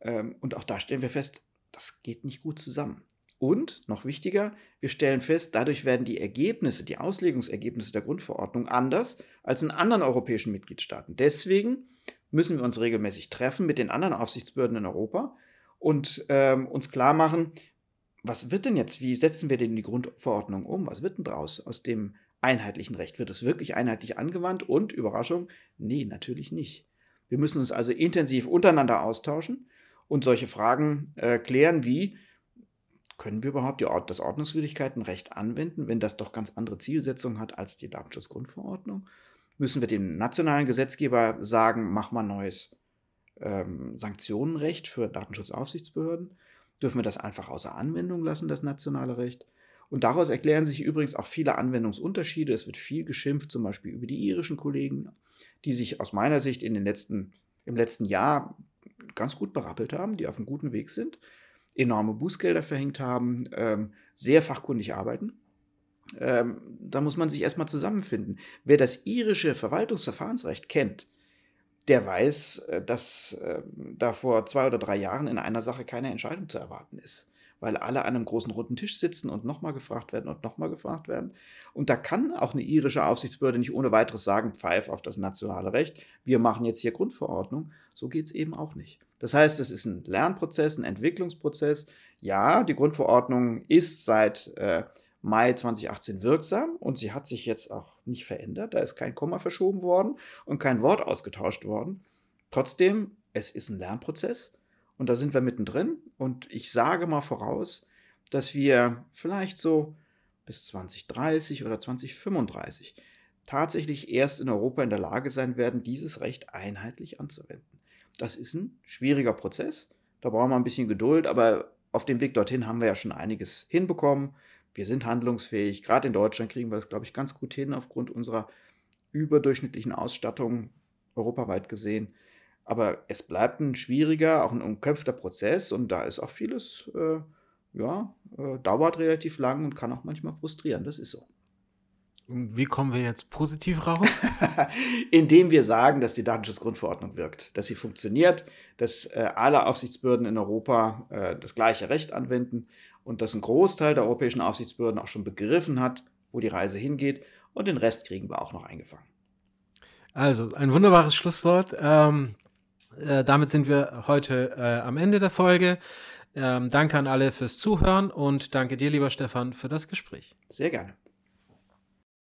Ähm, und auch da stellen wir fest, das geht nicht gut zusammen. Und, noch wichtiger, wir stellen fest, dadurch werden die Ergebnisse, die Auslegungsergebnisse der Grundverordnung anders als in anderen europäischen Mitgliedstaaten. Deswegen müssen wir uns regelmäßig treffen mit den anderen Aufsichtsbehörden in Europa und ähm, uns klar machen, was wird denn jetzt, wie setzen wir denn die Grundverordnung um? Was wird denn draus aus dem einheitlichen Recht? Wird es wirklich einheitlich angewandt? Und, Überraschung, nee, natürlich nicht. Wir müssen uns also intensiv untereinander austauschen und solche Fragen äh, klären wie, können wir überhaupt die, das Ordnungswidrigkeitenrecht anwenden, wenn das doch ganz andere Zielsetzungen hat als die Datenschutzgrundverordnung? Müssen wir dem nationalen Gesetzgeber sagen, mach mal neues ähm, Sanktionenrecht für Datenschutzaufsichtsbehörden? Dürfen wir das einfach außer Anwendung lassen, das nationale Recht? Und daraus erklären sich übrigens auch viele Anwendungsunterschiede. Es wird viel geschimpft, zum Beispiel über die irischen Kollegen, die sich aus meiner Sicht in den letzten, im letzten Jahr ganz gut berappelt haben, die auf einem guten Weg sind enorme Bußgelder verhängt haben, ähm, sehr fachkundig arbeiten. Ähm, da muss man sich erstmal zusammenfinden. Wer das irische Verwaltungsverfahrensrecht kennt, der weiß, äh, dass äh, da vor zwei oder drei Jahren in einer Sache keine Entscheidung zu erwarten ist weil alle an einem großen runden Tisch sitzen und nochmal gefragt werden und nochmal gefragt werden. Und da kann auch eine irische Aufsichtsbehörde nicht ohne weiteres sagen, pfeif auf das nationale Recht, wir machen jetzt hier Grundverordnung. So geht es eben auch nicht. Das heißt, es ist ein Lernprozess, ein Entwicklungsprozess. Ja, die Grundverordnung ist seit äh, Mai 2018 wirksam und sie hat sich jetzt auch nicht verändert. Da ist kein Komma verschoben worden und kein Wort ausgetauscht worden. Trotzdem, es ist ein Lernprozess und da sind wir mittendrin. Und ich sage mal voraus, dass wir vielleicht so bis 2030 oder 2035 tatsächlich erst in Europa in der Lage sein werden, dieses Recht einheitlich anzuwenden. Das ist ein schwieriger Prozess. Da brauchen wir ein bisschen Geduld, aber auf dem Weg dorthin haben wir ja schon einiges hinbekommen. Wir sind handlungsfähig. Gerade in Deutschland kriegen wir das, glaube ich, ganz gut hin aufgrund unserer überdurchschnittlichen Ausstattung europaweit gesehen. Aber es bleibt ein schwieriger, auch ein umkämpfter Prozess und da ist auch vieles, äh, ja, äh, dauert relativ lang und kann auch manchmal frustrieren. Das ist so. Wie kommen wir jetzt positiv raus? Indem wir sagen, dass die Datenschutzgrundverordnung wirkt, dass sie funktioniert, dass äh, alle Aufsichtsbehörden in Europa äh, das gleiche Recht anwenden und dass ein Großteil der europäischen Aufsichtsbehörden auch schon begriffen hat, wo die Reise hingeht und den Rest kriegen wir auch noch eingefangen. Also, ein wunderbares Schlusswort. Ähm, äh, damit sind wir heute äh, am Ende der Folge. Ähm, danke an alle fürs Zuhören und danke dir, lieber Stefan, für das Gespräch. Sehr gerne.